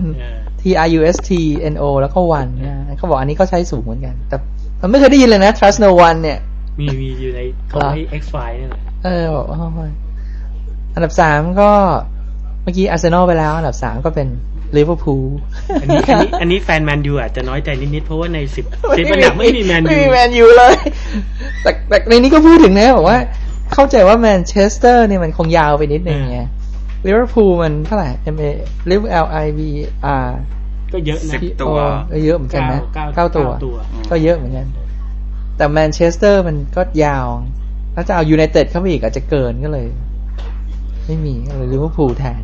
T R U S T N O แล้วก็ one นะเขาบอกอันนี้ก็ใช้สูงเหมือนกัน แต่มันไม่เคยได้ยินเลยนะ trust no one เนี่ย มีมีอยู่ในของไอ้ X file นี่แหละเออบอกว่าอันดับสามก็เมื่อกี้อาร์เซนอลไปแล้ว อันดับสามก็เป็นลิเวอร์พูลอันนี้อันนี้อันนี้แฟนแมนยูอาจจะน้อยใจนิดๆเพราะว่าในสิบสิบอันดับไม่มีแมนไม่ยูมีแมนยูเลย แต่แต่ในนี้ก็พูดถึงนะบอกว่า เข้าใจว่าแมนเชสเตอร์เนี่ยมันคงยาวไปนิดนึงไง ลิเวอร์พูลมันเท่าไหร่ M A L I V R ก็เยอะนะสิบ P O ตัวก็เยอะเหมือนกันนะเก้าเก้าตัวเก้าตัว ก็เยอะเหมือนกัน แต่แมนเชสเตอร์มันก็ยาว ถ้าจะเอายูไนเต็ดเข้าไปอีกอาจจะเกินก็เลย ไม่มีก็เลยลิเวอร์พูลแทน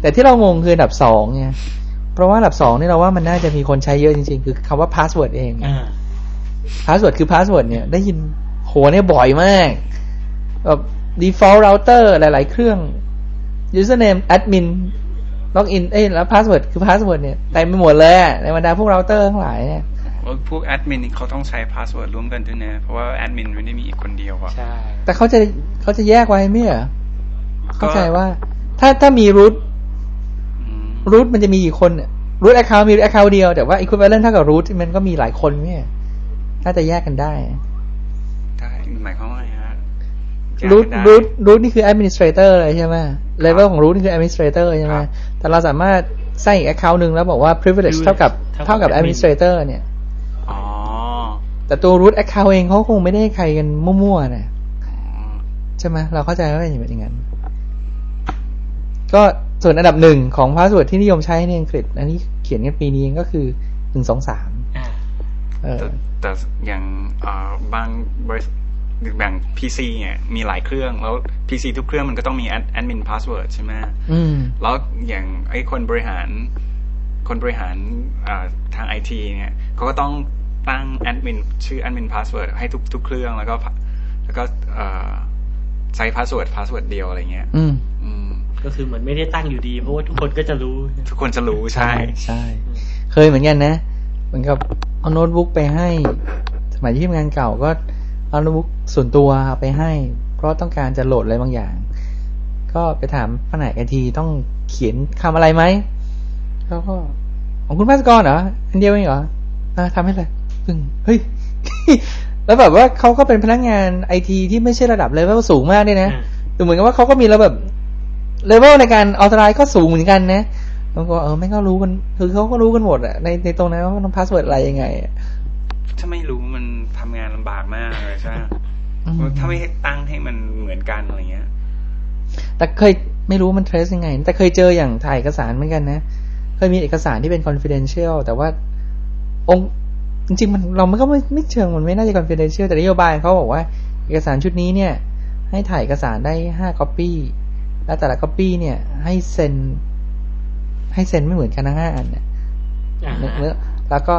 แต่ที่เรางงคืออันดับสองเนี่ย เพราะว่าอันดับสองนี่เราว่ามันน่าจะมีคนใช้เยอะจริงๆ คือคำว่า password เองอ่าพาสเวิร์ดคือ password เนี่ยได้ยินโหเนี่ยบ่อยมากแบบ default router หลาย ๆ เครื่อง username admin login เอ้ยแล้วพาสเวิร์ดคือ password เนี่ยเต็มไปหมดเลยอะในบรรดาพวกเราเตอร์ทั้งหลายเนี่ยพวกแอดมินเขาต้องใช้พาสเวิร์ดร่วมกันด้วยนะเพราะว่าแอดมินไม่ได้มีอีกคนเดียวอะใช่แต่เขาจะเขาจะแยกไว้ไม่เหรอก็เข้าใจว่า ถ้าถ้ามี root อืม root มันจะมีกี่คน root account มี account เดียวแต่ว่า equivalent เท่ากับ root มันก็มีหลายคนเนี่ยถ้าจะแยกกันได้ได้หมายความว่าไงฮะแยก root กันได้ root root นี่คือ administrator เลยใช่ไหม level ของ root นี่คือ administrator ใช่ไหมครับแต่เราสามารถสร้างอีก account หนึ่งแล้วบอกว่า privilege เท่ากับเท่ากับ administrator เนี่ยอ๋อแต่ตัว root account เองเขาคงไม่ได้ให้ใครกันมั่วๆนะใช่ไหมเราเข้าใจว่าเป็นอย่างนั้น ก็ส่วนอันดับหนึ่งของพาสเวิร์ดที่นิยมใช้ในอังกฤษ อันนี้เขียนกันปีนี้เองก็คือหนึ่งสองสามอ่าเออแต่แต่อย่างเอ่อบางบริษัท อย่าง PC เนี่ยมีหลายเครื่อง แล้ว PC ทุกเครื่องมันก็ต้องมี admin password ใช่ไหมอืมแล้วอย่างไอ้คนบริหาร คนบริหารอ่าทางไอทีเนี่ยเขาก็ต้องตั้งแอดมินชื่อ admin password ให้ทุกทุกเครื่องแล้วก็พะแล้วก็เอ่อใช้พาสเวิร์ดพาสเวิร์ดเดียวอะไรเงี้ยอืมอืมก็คือเหมือนไม่ได้ตั้งอยู่ดี เพราะว่าทุกคนก็จะรู้ ทุกคนจะรู้ใช่ใช่ เคยเหมือนกันนะ เหมือนกับเอาโน้ตบุ๊กไปให้ สมัยที่ทำงานเก่าก็ เอาโน้ตบุ๊กส่วนตัวเอาไปให้ เพราะต้องการจะโหลดอะไรบางอย่าง ก็ไปถามแผนกไอทีต้องเขียนคำอะไรไหมเขาก็ของคุณภาสกรเหรออันเดียวเองเหรออ่าทำให้เลยปึ้งเฮ้ยแล้วแบบว่าเขาก็เป็นพนักงานไอทีที่ไม่ใช่ระดับเลเวลสูงมากด้วยนะอ่าแต่เหมือนกับว่าเขาก็มีระบบเลเวลในการออ t ไ r ก็สูงเหมือนกันนะแล้วก็เออไม่งก็รู้กัน คือเขาก็รู้กันหมดอะในในตรงนั้นว่าต้องพาสเวิร์ดอะไรยังไงอะถ้าไม่รู้ ลำบากมากเลยใช่ไหมอืมถ้าไม่ให้ตั้งให้มันเหมือนกันอะไรเงี้ย แต่เคยไม่รู้มัน trace ยังไง แต่เคยเจออย่างถ่ายเอกสารเหมือนกันนะ เคยมีเอกสารที่เป็น confidential แต่ว่าเอาจริงๆมันเรามันก็ไม่ไม่เชิงมันไม่น่าจะ confidential แต่นโยบายเขาบอกว่า เอกสารชุดนี้เนี่ย ให้ถ่ายเอกสารได้ห้า copy แล้วแต่ละ copy เนี่ย ให้เซ็น ให้เซ็นไม่เหมือนกันทั้งห้าอันเนี่ยอ่าเนื้อฮะเนื้อแล้วก็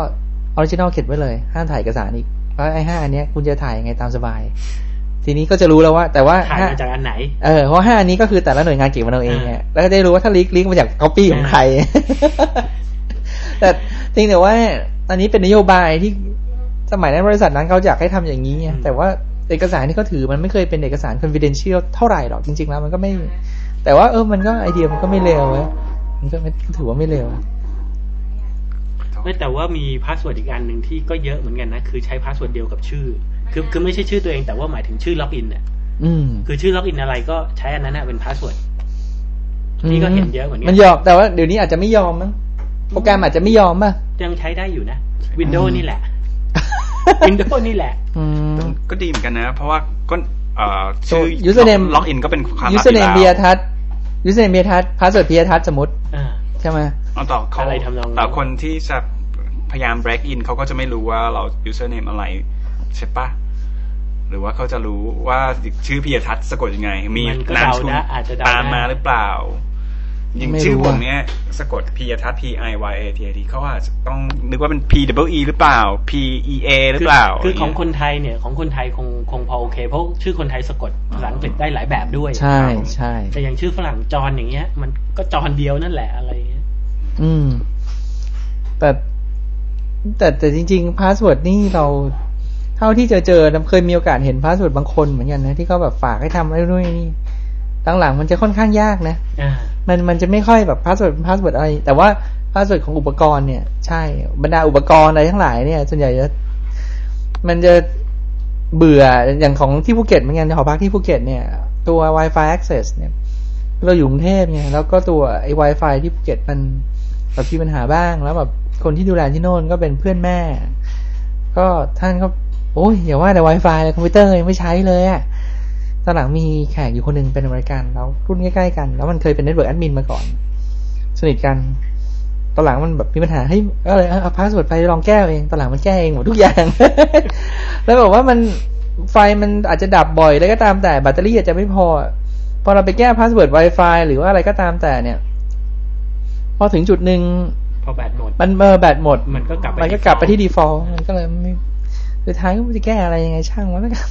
original เขียนไว้เลย ห้ามถ่ายเอกสารอีกเพ ราะไอ้ห้าอันเนี้ยคุณจะถ่ายยังไงตามสบาย ทีนี้ก็จะรู้แล้วว่า แต่ว่าถ่ายห้ามาจากอันไหนเออเพราะห้าอันนี้ก็คือแต่ละหน่วยงานเก็บมาเอาเองไงแล้วก็ได้รู้ว่าถ้า leak leak มาจากก๊อปปี้ของใครแต่จริงแต่ว่า อันนี้เป็นนโยบายที่สมัยนั้นบริษัทนั้นเขาอยากให้ทำอย่างนี้ไงอืมแต่ว่าเอกสารที่เขาถือมันไม่เคยเป็นเอกสาร confidential เท่าไหร่หรอกจริง ๆ แล้วมันก็ไม่ แต่ว่าเออมันก็ไอเดียมันก็ไม่เลวเว้ยมันก็ไม่ถือว่าไม่เลว ไม่แต่ว่ามีพาสเวิร์ดอีกอันหนึ่งที่ก็เยอะเหมือนกันนะ คือใช้พาสเวิร์ดเดียวกับชื่อ คือคือไม่ใช่ชื่อตัวเองแต่ว่าหมายถึงชื่อล็อกอินเนี่ยอืมคือชื่อล็อกอินอะไรก็ใช้อันนั้นนะเป็นพาสเวิร์ดนี่ก็เห็นเยอะเหมือนกันมันยอมแต่ว่าเดี๋ยวนี้อาจจะไม่ยอมมั้งโปรแกรมอาจจะไม่ยอมป่ะยังใช้ได้อยู่นะวินโดว์นี่แหละวินโดว์นี่แหละอืมก็ดีเหมือนกันนะ เพราะว่าก็เอ่อตัวชื่อ username ล็อกอินก็เป็นความลับ username อเบียู่ยแล้วทัศยูสเนมเบียทัศพาสเวิร์ดเบียทัศสมมติอ่าใช่ไหมเอา ต่อเขาอะไรทำนองนั้นแต่คนที่จะพยายาม break in เขาก็จะไม่รู้ว่าเรา username อะไร ใช่ปะหรือว่าเขาจะรู้ว่าชื่อพียทัศน์สะกดยังไง มีมันก็นามเดาชุนได้อาจจะเดาตามมาได้หรือเปล่าอย่างไม่ชื่อรู้ผมอะเนี้ยสะกดพียทัศน์ P I Y A T A T เขาอาจจะต้องนึกว่าเป็น P W E หรือเปล่า P E A หรือเปล่า คือของย่าคนไทยเนี่ย ของคนไทยคงคงพอโอเค เพราะชื่อคนไทยสะกดภาษาอังกฤษได้หลายแบบด้วย ใช่ใช่แต่อย่างชื่อฝรั่งจอนอย่างเงี้ย มันก็จอนเดียวนั่นแหละอะไรเงี้ย อืม แต่แต่แต่จริงๆพาสเวิร์ดนี่เราเท่าที่เจอเจอๆเคยมีโอกาสเห็นพาสเวิร์ดบางคนเหมือนกันนะที่เขาแบบฝากให้ทำอะไรนู่นนี่หลังๆมันจะค่อนข้างยากนะอ่ามันมันจะไม่ค่อยแบบพาสเวิร์ดพาสเวิร์ดอะไร แต่ว่าพาสเวิร์ดของอุปกรณ์เนี่ยใช่บรรดาอุปกรณ์อะไรทั้งหลายเนี่ยส่วนใหญ่จะมันจะเบื่ออย่างของที่ภูเก็ตเหมือนกันหอพักที่ภูเก็ตเนี่ย ตัว Wi-Fi access เนี่ย เราอยู่กรุงเทพไงแล้วก็ตัวไอ้ Wi-Fi ที่ภูเก็ตมัน แบบมีปัญหาบ้างแล้วแบบคนที่ดูแลที่โน่นก็เป็นเพื่อนแม่ ก็ท่านก็โอ้ยอย่าว่าแต่ Wi-Fi เลยคอมพิวเตอร์ยังไม่ใช้เลยอะตอนหลังมีแขกอยู่คนหนึ่งเป็นอเมริกันแล้วรุ่นใกล้ๆกัน แล้วมันเคยเป็น network admin มาก่อน สนิทกัน ตอนหลังมันแบบมีปัญหาให้ยก็เลยเอาพาสเวิร์ดไปลองแก้เองตอนหลังมันแก้เองหมดทุกอย่าง แล้วบอกว่ามันไฟมันอาจจะดับบ่อยแล้วก็ตามแต่แบตเตอรี่อาจจะไม่พอ พอเราไปแก้พาสเวิร์ด Wi-Fi หรือว่าอะไรก็ตามแต่เนี่ย พอถึงจุดหนึ่งพอแบตหมด มันเออแบตหมด มันก็กลับไปมันก็กลับไปที่ default มันก็เลยไม่สุดท้ายก็ไม่รู้จะแก้อะไรยังไงช่างมันแล้วกัน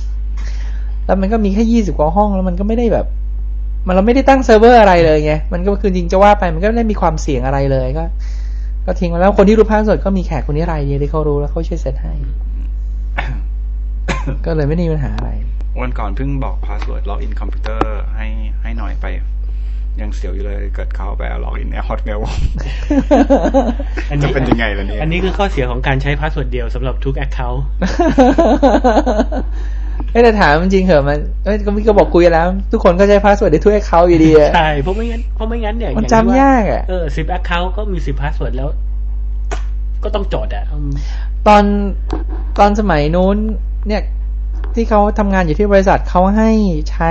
แล้วมันก็มีแค่ยี่สิบกว่าห้องแล้วมันก็ไม่ได้แบบ มันเราไม่ได้ตั้งเซิร์ฟเวอร์อะไรเลยไงมันก็คือจริงจะว่าไปมันก็ไม่ได้มีความเสี่ยงอะไรเลยก็ ก็ทิ้งมาแล้วคนที่รู้พาสเวิร์ดก็มีแขกคนนี้รายเดียวที่เขารู้แล้วเขาช่วยเซตให้ ก็เลยไม่ได้มีปัญหาอะไรวันก่อนเพิ่งบอกพาสเวิร์ดล็อกอินคอมพิวเตอร์ให้ให้หน่อยไป ยังเสียวอยู่เลยเกิดเข้าไปล็อกอินใน Hotmail อันนี้จะเป็นยังไงล่ะเนี่ยอันนี้คือข้อเสียของการใช้พาสเวิร์ดเดียวสำหรับทุก accountเอ้ยแต่ถามจริงๆเหอะมันเอ้ยก็มีก็บอกคุยกันแล้ว ทุกคนก็ใช้พาสเวิร์ดในทุก account อยู่ดีอะใช่เพราะไม่งั้นเพราะไม่งั้นเนี่ยมันองที่จำว่ยากอะเออสิบ account ก็มีสิบพาสเวิร์ดแล้ว ก็ต้องจดอะอืมตอนตอนสมัยนู้นเนี่ยที่เขาทำงานอยู่ที่บริษัทเขาให้ใช้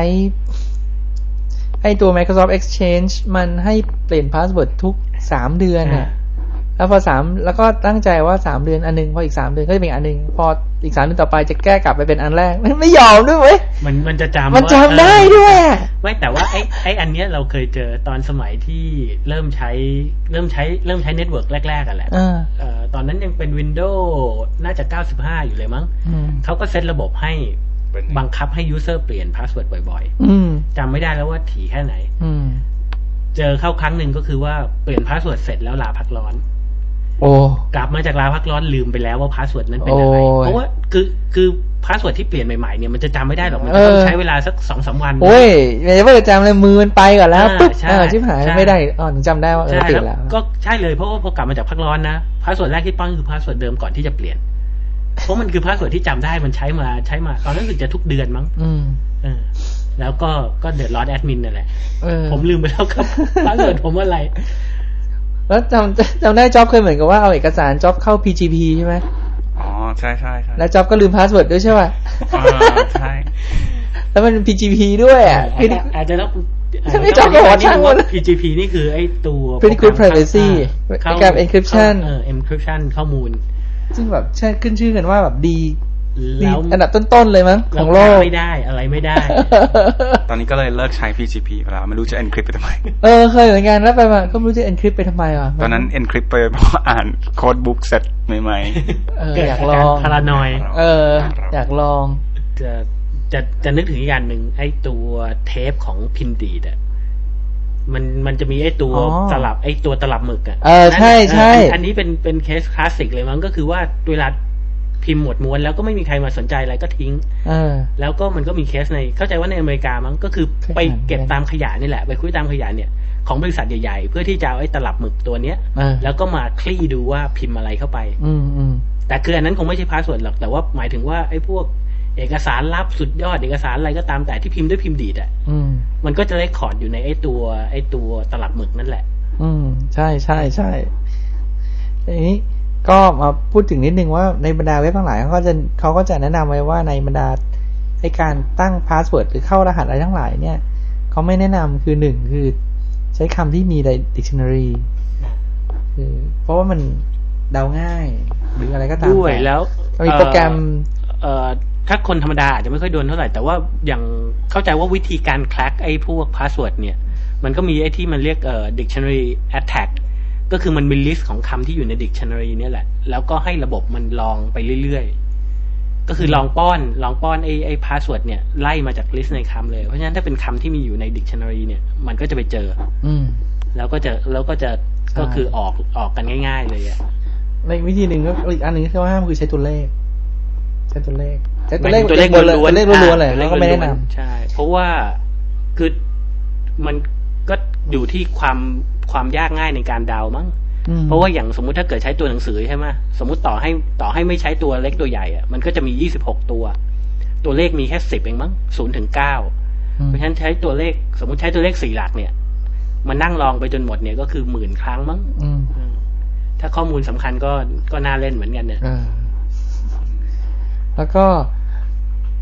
ไอตัว Microsoft Exchange มันให้เปลี่ยนพาสเวิร์ดทุกสามเดือนอะแล้วพอสามแล้วก็ตั้งใจว่าสามเดือนอันหนึ่ง พออีกสามเดือนก็จะเป็นอีกอันหนึ่ง พออีกสามเดือนต่อไปจะแก้กลับไปเป็นอันแรกไม่ไม่ยอมด้วยเว้ย มันมันจะจำมันว่าจำได้ด้วยอะไม่แต่ว่าไอ้ไอ้อันเนี้ยเราเคยเจอตอนสมัยที่เริ่มใช้เริ่มใช้เริ่มใช้ network แรกๆกันแหละเออเอ่อตอนนั้นยังเป็น Windows น่าจะ95อยู่เลยมั้งอืมเขาก็เซตระบบให้เป็น บังคับให้ user เปลี่ยนพาสเวิร์ดบ่อยอืมๆจำไม่ได้แล้วว่าถี่แค่ไหนอืมเจอเข้าครั้งหนึ่งก็คือว่าเปลี่ยนพาสเวิร์ดเสร็จแล้วลาพักร้อน โอ้กลับมาจากลาพักร้อนลืมไปแล้วว่าพาสเวิร์ดนั้นเป็นอะไรโอ้ยเพราะว่าคือคือพาสเวิร์ดที่เปลี่ยนใหม่ๆเนี่ยมันจะจำไม่ได้หรอกมันจะต้องเออใช้เวลาสักสองสามวัน โอ้ยไม่ได้ว่าจะจำเลยมือมันไปก่อนแล้วอ่าปุ๊บใช่เออชิบหายใช่ไม่ได้อ๋อถึงจำได้ว่าเออใช่เปลี่ยนแล้วแล้ว ก็ใช่เลยเพราะว่าพอกลับมาจากพักร้อนนะพาสเวิร์ดแรกที่ปั้งคือพาสเวิร์ดเดิมก่อนที่จะเปลี่ยน เพราะมันคือพาสเวิร์ดที่จำได้มันใช้มาใช้มาตอนนั้นรู้สึกจะทุกเดือนมั้ง อืมเออ แล้วก็ก็เดือดร้อนแอดมินนั่นแหละเออผมลืมไปแล้วครับพาสเวิร์ดผมอะไร แล้วจำจำได้จ็อบเคยเหมือนกับว่าเอาเอกสารจ็อบเข้า PGP ใช่ไหมอ๋อใช่ใช่ใช่แล้วจ็อบก็ลืมพาสเวิร์ดด้วยใช่ป่ะอ่าใช่แล้วมันเป็น PGP ด้วยอะอาจจะอาจจะต้องไม่จำก็หัวช่างหมด PGP นี่คือไอ้ตัว Pretty good privacy เข้ากับ encryption เออ encryption ข้อมูล ซึ่งแบบใช่ขึ้นชื่อกันว่าแบบดีนี่แล้วอันดับต้น ๆ เลยมั้งของโลก crack ไม่ได้อะไรไม่ได้ ตอนนี้ก็เลยเลิกใช้ PGP ไปแล้วไม่รู้จะ encrypt ไปทำไม เออเคยเหมือนกันแล้วไปมาก็ไม่รู้จะ encrypt ไปทำไมวะตอนนั้น encrypt ไปเพราะอ่าน Code Book เสร็จใหม่เออเกิดอยากอยากลองพารานอยเออ อยากลองจะจะจะนึกถึงอีกอย่างหนึ่งไอ้ตัวเทปของพิมพ์ดีดอะ มันมันจะมีไอ้ตัวอ๋อตลับไอ้ตัวตลับหมึกอะเออใช่ใช่เอออันอันนี้เป็นเป็นเคสคลาสสิกเลยมั้งก็คือว่าเวลาพิมพ์หมดม้วนแล้วก็ไม่มีใครมาสนใจอะไรก็ทิ้งเออแล้วก็มันก็มีเคสในเข้าใจว่าในอเมริกามั้งก็คือเคยไปอ่านเก็บเหมือนกันตามขยะนี่แหละ ไปคุ้ยตามขยะเนี่ยของบริษัทใหญ่ๆ เพื่อที่จะเอาไอ้ตลับหมึกตัวเนี้ยเออแล้วก็มาคลี่ดูว่าพิมพ์อะไรเข้าไป อืมอืมแต่คืออันนั้นคงไม่ใช่พาสเวิร์ดหรอกแต่ว่าหมายถึงว่าไอ้พวก เอกสารลับสุดยอดเอกสารอะไรก็ตามแต่ที่พิมพ์ด้วยพิมพ์ดีดอะอืมมันก็จะ record อยู่ในไอ้ตัวไอ้ตัวตลับหมึกนั่นแหละ อืม ใช่ใช่ใช่ทีนี้ก็มาพูดถึงนิดนึงว่าในบรรดาเว็บทั้งหลายเขาก็จะเขาก็จะแนะนำไว้ว่าในบรรดาไอการตั้งพาสเวิร์ดหรือเข้ารหัสอะไรทั้งหลายเนี่ยเขาไม่แนะนำคือหนึ่งคือใช้คำที่มีใน dictionary คือเพราะว่ามันเดาง่าย หรืออะไรก็ตามแต่ด้วยแล้วมันมีโปรแกรมเอ่อ ถ้าคนธรรมดาอาจจะไม่ค่อยโดนเท่าไหร่ แต่ว่าอย่างเข้าใจว่าวิธีการ crack ไอ้พวกพาสเวิร์ดเนี่ย มันก็มีไอ้ที่มันเรียกเอ่อ dictionary attack ก็คือมันมี list ของคำที่อยู่ใน dictionary เนี่ยแหละ แล้วก็ให้ระบบมันลองไปเรื่อยๆ ก็คือลองป้อนลองป้อนไอ้ไอ้พาสเวิร์ดเนี่ยไล่มาจาก list ในคำเลย เพราะฉะนั้นถ้าเป็นคำที่มีอยู่ใน dictionary เนี่ย มันก็จะไปเจอ อืมแล้วก็จะแล้วก็จะใช่ก็คือออกออกกันง่าย ๆ เลยอะในวิธีหนึ่งก็อีกอันหนึ่งที่เขาห้ามคือใช้ตัวเลข ใช้ตัวเลขใช้ตัวเลขตัวเลขบนล้วนตัวเลขล้วนๆเลยอ่าแล้วก็ไม่แนะนใช่ เพราะว่าคือมันก็อยู่ที่ความความยากง่ายในการเดามั้งำอืมเพราะว่าอย่างสมมุติถ้าเกิดใช้ตัวหนังสือใช่ไหมสมมุติต่อให้ต่อให้ไม่ใช้ตัวเล็กตัวใหญ่อะมันก็จะมียี่สิบหกตัว ตัวเลขมีแค่สิบเองมั้งศูนย์ถึงเก้าอืมเพราะฉะนั้นใช้ตัวเลข สมมุติใช้ตัวเลขสี่หลักเนี่ยมันนั่งลองไปจนหมดเนี่ยก็คือหมื่นครั้งมั้งอืมอืมถ้าข้อมูลสำคัญก็ก็น่าเล่นเหมือนกันเนี่ยเออ แล้วก็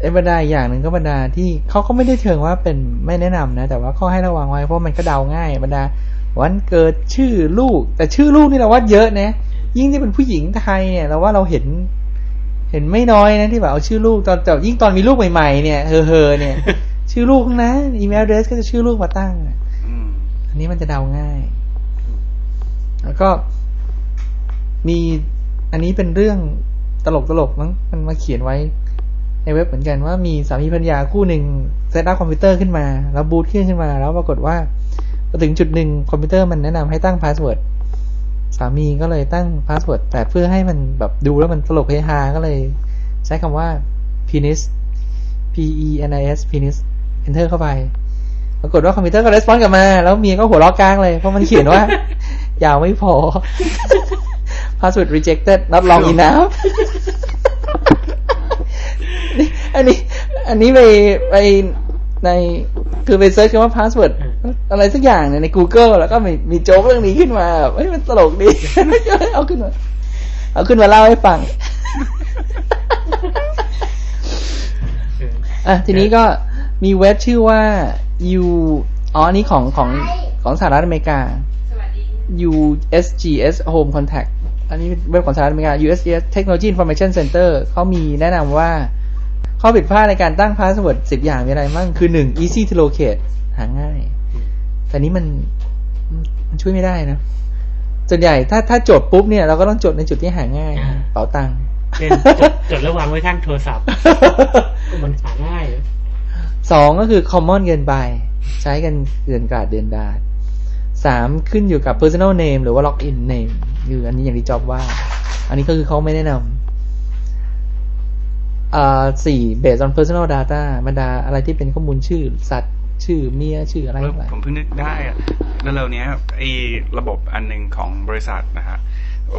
ไอ้บรรดาอีอย่างหนึ่งก็บรรดาที่เขาก็ไม่ได้เชิงว่าเป็นไม่แนะนำนะ แต่ว่าเขาให้ระวังไว้เพราะมันก็เดาง่ายบรรดา วันเกิดชื่อลูก แต่ชื่อลูกนี่เราว่าเยอะนะยิ่งที่เป็นผู้หญิงไทยเนี่ยเราว่าเราเห็น เห็นไม่น้อยนะที่แบบเอาชื่อลูกตอนแต่ยิ่งตอนมีลูกใหม่ๆเนี่ยเฮอเฮอเนี่ย ชื่อลูกนะอีเมลเดรสก็จะชื่อลูกมาตั้งอันนี้มันจะเดาง่าย แล้วก็มีอันนี้เป็นเรื่อง ตลกตลกมั้งมันมาเขียนไว้ในเว็บเหมือนกันว่ามีสามีภรรยาคู่หนึ่งsetup คอมพิวเตอร์ขึ้นมา แล้วบูตขึ้นขึ้นมา แล้วปรากฏว่าพอถึงจุดหนึ่งคอมพิวเตอร์มันแนะนำให้ตั้งพาสเวิร์ดสามีก็เลยตั้งพาสเวิร์ดแต่เพื่อให้มันแบบดูแล้วมันตลกเฮฮาก็เลย ใช้คำว่า penis p e n i s penis enter เข้าไป ปรากฏว่าคอมพิวเตอร์ก็ response กลับมา แล้วเมียก็หัวเราะกลางเลย เพราะมันเขียนว่า ยาวไม่พอ password rejected not long enough นี่อันนี้ อันนี้ไปไปในคือไปเซิร์ชคำว่า password อะไรสักอย่างเนี่ยใน Google แล้วก็มีมีโจ๊กเรื่องนี้ขึ้นมาแบบเฮ้ยมันตลกดีเอาขึ้นมาเอาขึ้นมาเล่าให้ฟังอะทีนี้ก็มีเว็บชื่อว่า U อ๋ออันนี้ของของของสหรัฐอเมริกา USGS Home Contact อันนี้เป็นเว็บของสหรัฐอเมริกา USGS Technology Information Center เขามีแนะนำว่า ข้อผิดพลาดในการตั้งพาสเวิร์ดสิบอย่างมีอะไรบ้างคือหนึ่ง easy to locate หาง่าย แต่นี้มันมันช่วยไม่ได้นะ ส่วนใหญ่ถ้าถ้าจดปุ๊บเนี่ยเราก็ต้องจดในจุดที่หาง่ายอ่าเป๋าตังค์เช่นจดจดแล้ววางไว้ข้างโทรศัพท์ มันหาง่ายสองก็คือ common เกินไป ใช้กันเกลื่อนกลาดเกลื่อนดาษสามขึ้นอยู่กับ personal name หรือว่า login name คืออันนี้อย่างที่จอบว่า อันนี้ก็คือเขาไม่แนะนำอ่าสี่ based on personal data บรรดาอะไรที่เป็นข้อมูลชื่อสัตว์ชื่อเมียชื่ออะไรเออทั้งหลายผมเพิ่งนึกได้อะเร็วๆเนี้ยไอ้ระบบอันหนึ่งของบริษัทนะฮะ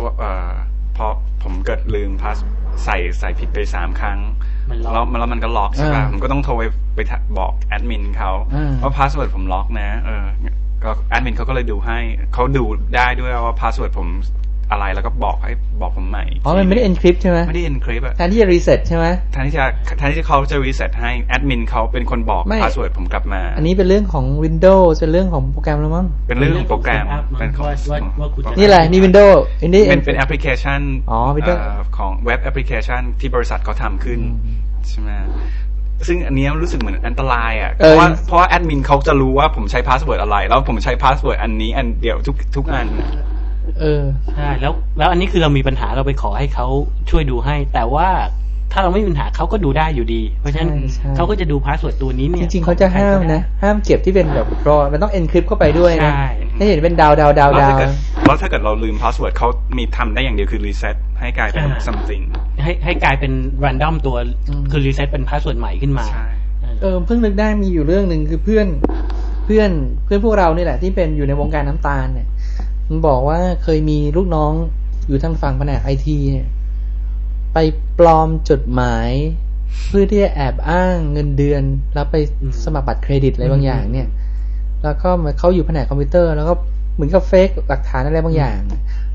ว่าเอ่อพอผมเกิดลืมพาสใส่ใส่ผิดไปสามครั้งมันล็อกแล้วแล้วมันก็ล็อกใช่ป่ะอ่าผมก็ต้องโทรไปไปบอกแอดมินเขาอ่าว่า password ผมล็อกนะ เออ ก็แอดมินเขาก็เลยดูให้เขาดูได้ด้วยว่า password ผมอะไรแล้วก็บอกให้บอกผมใหม่อ๋อมันไม่ได้ encrypt ใช่ไหมไม่ได้ encrypt อะแทนที่จะ reset ใช่ไหมแทนที่จะแทนที่เขาจะ reset ให้แอดมินเขาเป็นคนบอกไม่ password ผมกลับมา อันนี้เป็นเรื่องของ Windows เป็นเรื่องของโปรแกรมแล้วมั้งเป็นเรื่องของโปรแกรมเป็นเป็นของว่าว่าว่าคุณจะนี่แหละนี่ Windows อันนี้เป็นเป็นแอปพลิเคชันอ๋อ Windows เอ่อของเว็บแอปพลิเคชันที่บริษัทเขาทำขึ้นอืมใช่ไหม ซึ่งอันเนี้ยรู้สึกเหมือนอันตรายอะเออเพราะว่าเพราะว่าแอดมินเขาจะรู้ว่าผมใช้ password อะไร แล้วผมใช้ password อันนี้อันเดียวทุกทุกอันเออใช่แล้ว แล้วอันนี้คือเรามีปัญหาเราไปขอให้เขาช่วยดูให้ แต่ว่าถ้าเราไม่มีปัญหาเขาก็ดูได้อยู่ดี เพราะฉะนั้นใช่ใช่เขาก็จะดู password ตัวนี้เนี่ยจริงๆเขาจะห้ามนะ ห้ามเก็บที่เป็นแบบ raw มันต้อง encrypt เข้าไปด้วยนะใช่ให้เห็นเป็นดาวดาวดาวดาวแล้วถ้าเกิดแล้วถ้าเกิดเราลืม password เขามีทำได้อย่างเดียวคือ reset ให้กลายเป็น something ให้ให้กลายเป็น random ตัวอืมคือ reset เป็น password ใหม่ขึ้นมาใช่เออเพิ่งนึกได้มีอยู่เรื่องหนึ่งคือเพื่อนเพื่อนเพื่อนพวกเรานี่แหละที่เป็นอยู่ในวงการน้ำตาลเนี่ย มันบอกว่าเคยมีลูกน้องอยู่ทางฝั่งแผนกไอทีเนี่ย ไปปลอมจดหมายเพื่อที่จะแอบอ้างเงินเดือน แล้วไปอืมสมัครบัตรเครดิตอะไรบางอย่าง เนี่ย แล้วก็มาเขาอยู่แผนกคอมพิวเตอร์ แล้วก็เหมือนกับ fake หลักฐานอะไรบางอย่าง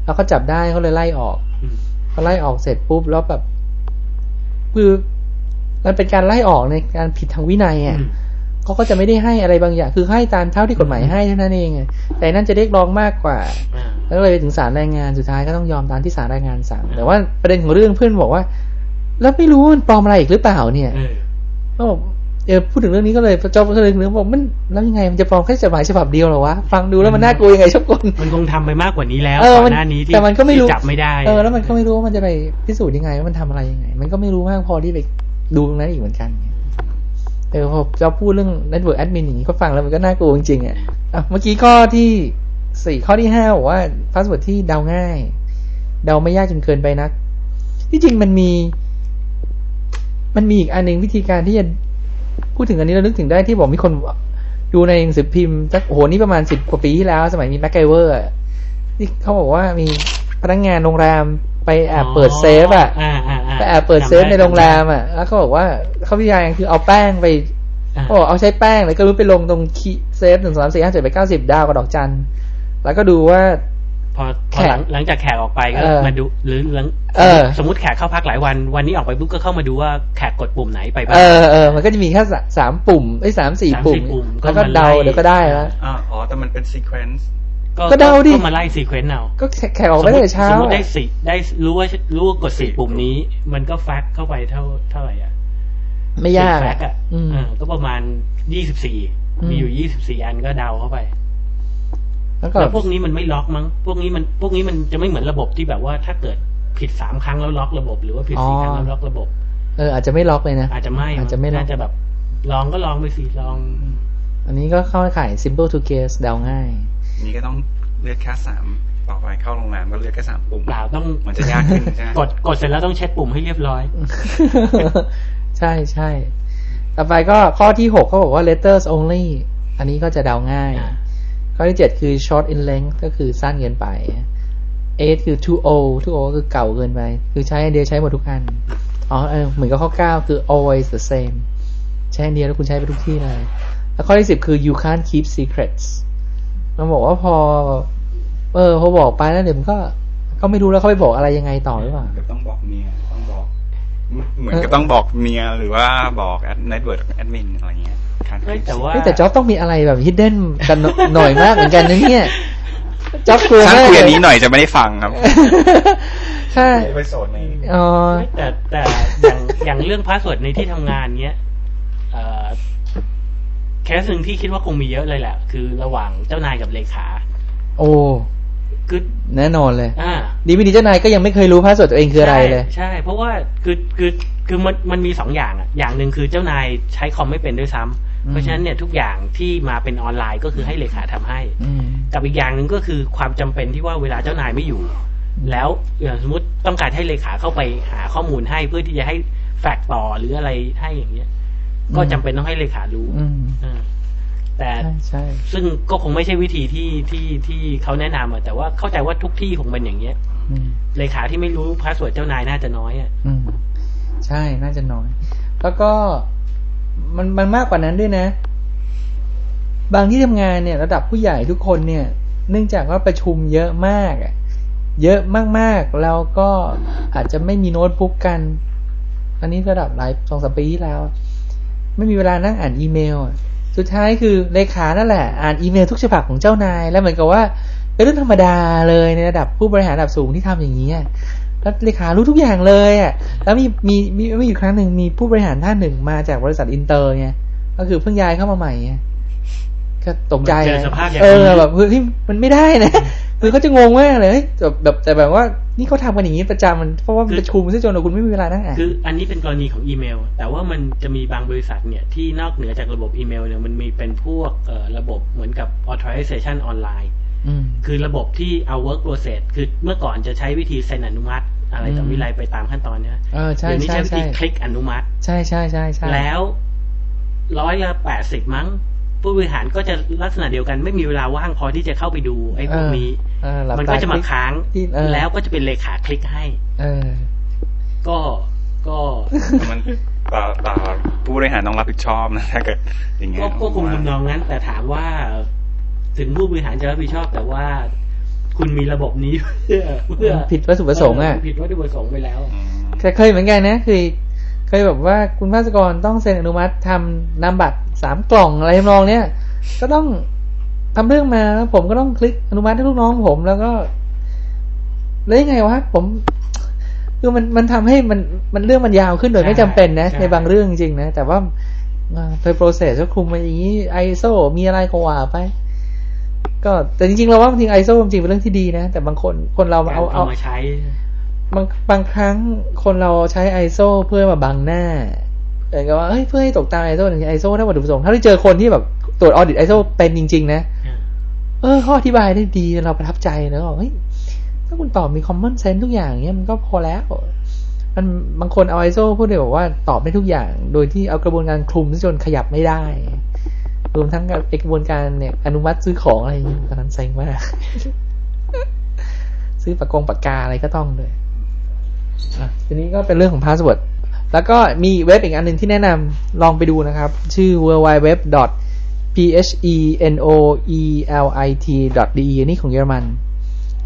แล้วเขาจับได้เขาเลยไล่ออกอืม พอไล่ออกเสร็จปุ๊บแล้วแบบคือมันเป็นการไล่ออกในการผิดทางวินัยอะอืมเขาก็จะไม่ได้ให้อะไรบางอย่าง คือให้ตามเท่าที่กฎหมายให้เท่านั้นเองอะแต่นั่นจะเรียกร้องมากกว่าอ่าแล้วก็เลยไปถึงศาลแรงงานสุดท้ายก็ต้องยอมตามที่ศาลแรงงานสั่งแต่ว่าประเด็นของเรื่องเพื่อนบอกว่า แล้วไม่รู้ว่ามันปลอมอะไรอีกหรือเปล่าเนี่ยเออก็บอกเออพูดถึงเรื่องนี้ก็เลยเจ้าก็เลยนึกบอกมันแล้วยังไงมันจะปลอมแค่จดหมายฉบับเดียวเหรอวะฟังดูแล้วมันน่ากลัวยยังไงชอบกลมันคงทำไปมากกว่านี้แล้วเออก่อนหน้านี้ที่มันแต่มันก็ไม่รู้ที่จับไม่ได้เออแล้วมันก็ไม่รู้ว่ามันจะไปพิสูจน์ยังไงว่ามันทำอะไรยังไง มันก็ไม่รู้มากพอที่ไปดูตรงนั้นอีกเหมือนกันเออพอเราพูดเรื่อง network admin อย่างนี้ก็ฟังแล้วมันก็น่ากลัวจริงๆอะอะเมื่อกี้ข้อที่สี่ข้อที่ห้าบอกว่า password ที่เดาง่ายเดาไม่ยากจนเกินไปนัก ที่จริงมันมี มันมีอีกอันหนึ่งวิธีการที่จะ พูดถึงอันนี้เรานึกถึงได้ที่บอกมีคนดูในหนังสือพิมพ์สักโอ้โหนี่ประมาณสิบกว่าปีที่แล้ว สมัยมีแม็กไกเวอร์ที่เขาบอกว่ามีพนักงานโรงแรมไปแอบเปิดเซฟอะอ่าอ่าอ่าไปแอบเปิดเซฟในโรงแรมอะ แล้วเขาบอกว่าเขาวิทยาการคือเอาแป้งไปอ่าเขาบอกเอาใช้แป้งเลยก็รู้ไปลงตรงคีย์เซฟหนึ่งสองสามสี่ห้าเจ็ดแปดเก้าสิบดาวกับดอกจันแล้วก็ดูว่า พอแขกพอหลังหลังจากแขกออกไปก็เออมาดูหรือหลังเออสมมติแขกเข้าพักหลายวัน วันนี้ออกไปปุ๊บก็เข้ามาดูว่าแขกกดปุ่มไหนไปบ้างเออเออมันก็จะมีแค่สาสามปุ่มไอ้ยสามสี่สามสี่ปุ่มปุ่มแล้วก็ก็มาเดาไล่เดี๋ยวก็ได้แล้วอ่าอ๋อแต่มันเป็น sequence ก็เดาดิก็มาไล่ซีเควนต์เอาก็แขกแขกออกไปตั้งแต่เช้าสมมติได้อะสี่ได้รู้ว่ารู้ว่ากดสี่ปุ่มนี้ มันก็แฟกเข้าไปเท่าเท่าไหร่อะไม่ยากแฟอะกอะอืมอ่าก็ประมาณยี่สิบสี่อืมมีอยู่ยี่สิบสี่อันก็เดาเข้าไป แล้วก็แล้วพวกนี้มันไม่ล็อกมั้ง พวกนี้มันพวกนี้มันจะไม่เหมือนระบบที่แบบว่าถ้าเกิดผิดสามครั้งแล้วล็อกระบบ หรือว่าผิดสี่ครั้งแล้วล็อกระบบ เอออาจจะไม่ล็อกเลยนะ อาจจะไม่อาจจะไม่ล็อกน่าจะแบบลองก็ลองไปสิลอง อันนี้ก็เข้าข่าย simple to guess เดาง่าย นี่ก็ต้องเลือกแค่สามต่อไปเข้าโรงแรมก็เลือกแค่สามปุ่มเปล่าต้องมันจะยากขึ้นใช่ไหมกดกดเสร็จแล้วต้องเช็ดปุ่มให้เรียบร้อย ใช่ใช่ต่อไปก็ข้อที่หกเขาบอกว่า letters only อันนี้ก็จะเดาง่ายอ่า ข้อที่เจ็ดคือ short in length ก็คือสั้นเกินไป eight คือ too old too old คือเก่าเกินไป คือใช้อันเดียวใช้หมดทุกอัน อ๋อเออเหมือนกับข้อเก้าคือ always the same ใช้อันเดียวแล้วคุณใช้ไปทุกที่เลย แล้วข้อที่สิบคือ you can't keep secrets มันบอกว่าพอ เออพอบอกไปแล้วเดี๋ยวมันก็ ก็ไม่รู้แล้วเขาไปบอกอะไรยังไงต่อหรือเปล่าต้องบอกเมียต้องบอก เหมือนก็ต้องบอกเมียหรือว่าบอกแอด network admin อะไรเงี้ยการเฮ้ยแต่ว่าเฮ้ยแต่จ็อบต้องมีอะไรแบบ hidden กันหน่อยมากเหมือนกันนะเนี่ยจ็อบกลัวถ้ามากคุยเลอัยนนี้หน่อยจะไม่ได้ฟังครับใช่ไปโสดในอ๋อแต่แต่อย่างอย่างเรื่องพาสเวิร์ดในที่ทำงานเนี้ยเอ่อแคสหนึ่งที่คิดว่าคงมีเยอะเลยแหละ คือระหว่างเจ้านายกับเลขา โอ้ คือแน่นอนเลย อ่า ดีไม่ดีเจ้านายก็ยังไม่เคยรู้พาสเวิร์ดตัวเองคืออะไรเลยใช่ใช่ เพราะว่าคือคือคือมันมันมีสองอย่างอะ อย่างหนึ่งคือเจ้านายใช้คอมไม่เป็นด้วยซ้ำอืมเพราะฉะนั้นเนี่ยทุกอย่างที่มาเป็นออนไลน์ก็คือให้เลขาทำให้อืมกับอีกอย่างหนึ่งก็คือความจำเป็นที่ว่าเวลาเจ้านายไม่อยู่ แล้วอย่างสมมติต้องการให้เลขาเข้าไปหาข้อมูลให้เพื่อที่จะให้แฟกซ์ต่อหรืออะไรให้อย่างเงี้ย ก็จำเป็นต้องให้เลขารู้ อืมอ่า แต่ใช่ใช่ซึ่งก็คงไม่ใช่วิธีที่ที่ที่เขาแนะนำอะแต่ว่าเข้าใจว่าทุกที่คงเป็นอย่างเงี้ยอืมเลขาที่ไม่รู้ password เจ้านายน่าจะน้อยอะอืมใช่น่าจะน้อย แล้วก็มันมันมากกว่านั้นด้วยนะ บางที่ทำงานเนี่ย ระดับผู้ใหญ่ทุกคนเนี่ย เนื่องจากว่าประชุมเยอะมากอะเยอะมากๆ แล้วก็อาจจะไม่มีโน้ตบุ๊กกัน อันนี้ระดับหลายสองสามปีที่แล้ว ไม่มีเวลานั่งอ่านอีเมลอะ สุดท้ายคือเลขานั่นแหละ อ่านอีเมลทุกฉบับของเจ้านาย แล้วเหมือนกับว่าเป็นเรื่องธรรมดาเลยในระดับผู้บริหารระดับสูงที่ทำอย่างนี้อะแล้วเลขารู้ทุกอย่างเลยอะแล้วมีมีมีมีอยู่ครั้งหนึ่งมีผู้บริหารท่านหนึ่งมาจากบริษัทอินเตอร์ไงก็คือเพิ่งย้ายเข้ามาใหม่ไงก็ตกใจเจอสภาพอย่างนี้เออแบบเฮ้ยมันไม่ได้นะ คือเขาจะงงมากเลยเฮ้ยแบบแบบแต่แบบว่านี่เขาทำกันอย่างนี้ประจำมันเพราะว่ามันประชุมซะจนคุณไม่มีเวลานั่งอ่านคืออันนี้เป็นกรณีของอีเมล แต่ว่ามันจะมีบางบริษัทเนี่ยที่นอกเหนือจากระบบอีเมลเนี่ยมันมีเป็นพวกเอ่อระบบเหมือนกับ authorization ออนไลน์อืมคือระบบที่เอา work process คือเมื่อก่อนจะใช้วิธีเซ็นอนุมัติ อะไรต่ออืมมีอะไรไปตามขั้นตอนเนี่ยเออใช่เดี๋ยวนี้ใช่ใช้วิใช่ธีคลิกอนุมัติ ใช่ใช่ใช่ใช่แล้วร้อยละแปดสิบมั้ง ผู้บริหารก็จะลักษณะเดียวกัน ไม่มีเวลาว่างพอที่จะเข้าไปดูไอ้พวกนี้เออหลับมันตาก็จะมาค้างที่เออแล้วก็จะเป็นเลขาคลิกให้ เออ ก็ก็แต่มันแต่แต่ผู้บริหารต้องรับผิดชอบนะถ้าเกิดอย่างเงี้ยก็ก็คงทำนองนั้น แต่ถามว่า ถึงผู้บริหารจะรับผิดชอบ แต่ว่าคุณมีระบบนี้เพื่อเพื่อผิดวัตถุประสงค์อะเผิดวัตถุประสงค์ไปแล้วอืมแต่เคยเหมือนกันนะคือเคยแบบว่าคุณภาสกรต้องเซ็นอนุมัติทำนามบัตร สามกล่องอะไรทำนองเนี้ยก็ต้องทำเรื่องมาแล้วผมก็ต้องคลิกอนุมัติให้ลูกน้องผมแล้วก็แล้วยังไงวะผมคือมันมันทำให้มันมันเรื่องมันยาวขึ้นโดยไม่จำเป็นนะใช่ในบางเรื่องจริงๆนะ แต่ว่าไปโปรเซสก็คุมมาอย่างนี้ไอโซมีอะไรก็ว่าไป ก็แต่จริงๆเราว่าจริงไอโซจริงๆเป็นเรื่องที่ดีนะ แต่บางคนคนเราเอาเอาเอามาใช้ บางบางครั้งคนเราใช้ ISO เพื่อมาบังหน้า เหมือนกับว่าเฮ้ยเพื่อให้ตกตาม ISO อย่าง ISO ถ้าวัตถุประสงค์ถ้าได้เจอคนที่แบบตรวจออดิต ISO เป็นจริง ๆ นะ เออเขาอธิบายได้ดีเราประทับใจแล้วก็เฮ้ยถ้าคุณตอบมี common sense ทุกอย่างเนี้ยมันก็พอแล้ว มันบางคนเอา ISO พูดเลยบอกว่าตอบได้ทุกอย่าง โดยที่เอากระบวนการคลุมซะจนขยับไม่ได้รวมทั้งกับไอ้กระบวนการเนี่ยอนุมัติซื้อของอะไรอย่างนี้ตอนนั้นเซ็งมากซื้อปากกงปากกาอะไรก็ต้องเลยอะทีนี้ก็เป็นเรื่องของพาสเวิร์ด แล้วก็มีเว็บอีกอันหนึ่งที่แนะนำลองไปดูนะครับ ชื่อ www.phenoelit.de นี่ของเยอรมัน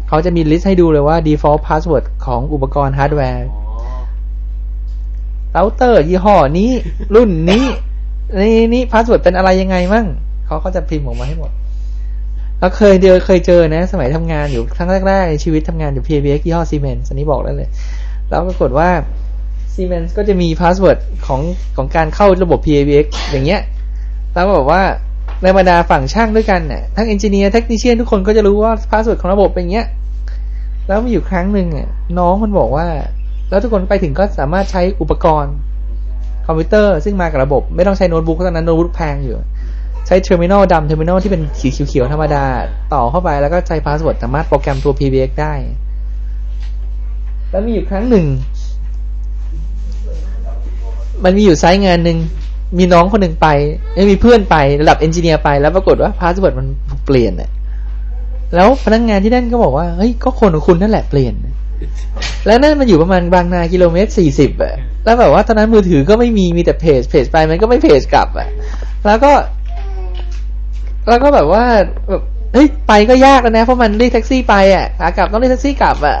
เขาจะมี list ให้ดูเลยว่า default password ของอุปกรณ์ฮาร์ดแวร์เราเตอร์ยี่ห้อนี้ รุ่นนี้ นี่นี่ password เป็นอะไรยังไงมั่งเขาก็จะพิมพ์ออกมาให้หมดแล้วเคยเดียวเคยเจอนะ สมัยทำงานอยู่ครั้งแรก ๆ ในชีวิตทำงานอยู่ PBX ยี่ห้อซีเมนส์อันนี้บอกได้เลย แล้วปรากฏว่า ซีเมนส์ก็จะมี password ของของการเข้าระบบ PABX อย่างเงี้ย แล้วบอกว่าในบรรดาฝั่งช่างด้วยกันเนี่ยทั้ง engineer technician ทุกคนก็จะรู้ว่า password ของระบบเป็นเงี้ย แล้วมีอยู่ครั้งหนึ่งอะน้องมันบอกว่า แล้วทุกคนไปถึงก็สามารถใช้อุปกรณ์ คอมพิวเตอร์ซึ่งมากับระบบ ไม่ต้องใช้โน้ตบุ๊กเพราะตอนนั้นโน้ตบุ๊กแพงอยู่ ใช้ terminal ดำ terminal ที่เป็นสีเขียวๆธรรมดา ต่อเข้าไปแล้วก็ใช้ password สามารถโปรแกรมตัว PBX ได้ แล้วมีอยู่ครั้งหนึ่ง มันมีอยู่ไซต์งานหนึ่งมีน้องคนหนึ่งไปไม่มีเพื่อนไประดับ engineer ไปแล้วปรากฏว่า password มันเปลี่ยนน่ะแล้วพนักงานที่นั่นก็บอกว่าเฮ้ยก็คนของคุณนั่นแหละเปลี่ยน แล้วนั่นมันอยู่ประมาณบางนากิโลเมตรสี่สิบอะแล้วแบบว่าตอนนั้นมือถือก็ไม่มีมีแต่ page page ไปมันก็ไม่เพจกลับอะแล้วก็ แล้วก็แบบว่าแบบเฮ้ยไปก็ยากแล้วนะเพราะมันเรียกแท็กซี่ไปอะขากลับต้องเรียกแท็กซี่กลับอะ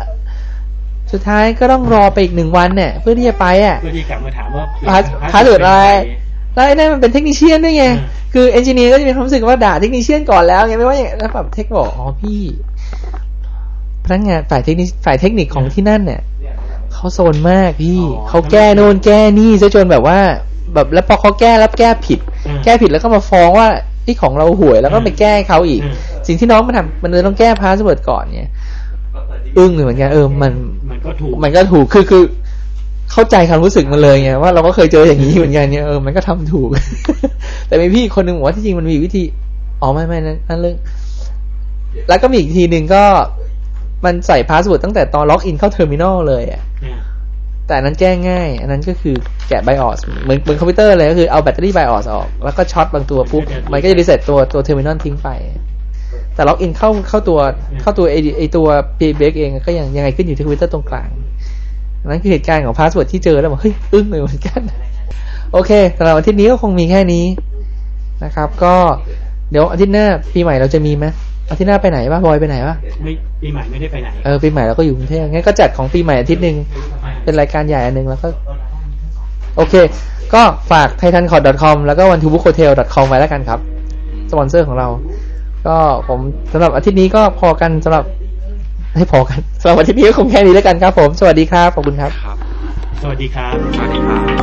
สุดท้ายก็ต้องรอไปอีกหนึ่งวันเนี่ยเพื่อที่จะไปอะเพื่อที่กลับมาถามว่า pass password อะไรแล้วไอ้นั่นมันเป็น technician ด้วยไงอืมคือ engineer ก็จะมีความรู้สึกว่าด่า technician ก่อนแล้วไงไม่ว่าอย่างแล้วแบบ tech บอกอ๋อพี่พนักงานฝ่ายเทคนิคฝ่ายเทคนิคของที่นั่นเนี่ยเขาซนมากพี่เขาแก้โน่นแก้นี่ซะจนแบบว่า แบบแล้วพอเขาแก้แล้วแก้ผิดอืมแก้ผิดแล้วก็มาฟ้องว่าที่ของเราห่วยแล้วก็ไปแก้เขาอีกอืมสิ่งที่น้องมาทำมันเลยต้องแก้ password ก่อนเนี่ยอึ้งเลยเหมือนกันเออมัน มันก็ถูก มันก็ถูกคือคือ เข้าใจความรู้สึกมันเลยไงว่าเราก็เคยเจออย่างนี้เหมือนกันเนี่ยเออมันก็ทำถูก แต่มีพี่คนหนึ่งบอกว่าที่จริงมันมีวิธีอ๋อไม่ไม่นั่นนั่นเรื่องแล้วก็มีอีกทีหนึ่งก็มันใส่ password ตั้งแต่ตอน login เข้า terminal เลยอะอ่าแต่อันนั้นแก้ง่าย อันนั้นก็คือแกะ BIOS เหมือนเหมือนคอมพิวเตอร์เลยก็คือเอาแบตเตอรี่ BIOS ออก แล้วก็ช็อตบางตัวปุ๊บ มันก็จะ reset ตัวตัว terminal ทิ้งไป แต่ login เข้าเข้าตัวเข้าตัวไอไอตัว PBX เองก็ยังยังไงขึ้นอยู่ที่คอมพิวเตอร์ตรงกลางอันนั้นคือเหตุการณ์ของ password ที่เจอแล้วบอกเฮ้ยอึ้งเลยเหมือนกัน โอเคสำหรับอาทิตย์นี้ก็คงมีแค่นี้นะครับ ก็เดี๋ยวอาทิตย์หน้าปีใหม่เราจะมีไหมอาทิตย์หน้าไปไหนวะบอยไปไหนวะไม่ปีใหม่ไม่ได้ไปไหนเออปีใหม่เราก็อยู่กรุงเทพงั้นก็จัดของปีใหม่อาทิตย์หนึ่งเป็นรายการใหญ่อันหนึ่งแล้วก็ โอเค ก็ฝาก titancort.com แล้วก็ one to book hotel com ไว้แล้วกันครับ สปอนเซอร์ของเรา ก็ผมสำหรับอาทิตย์นี้ก็พอกันสำหรับให้พอกันสำหรับอาทิตย์นี้ก็คงแค่นี้แล้วกันครับ ผม สวัสดีครับขอบคุณครับครับสวัสดีครับสวัสดีครับ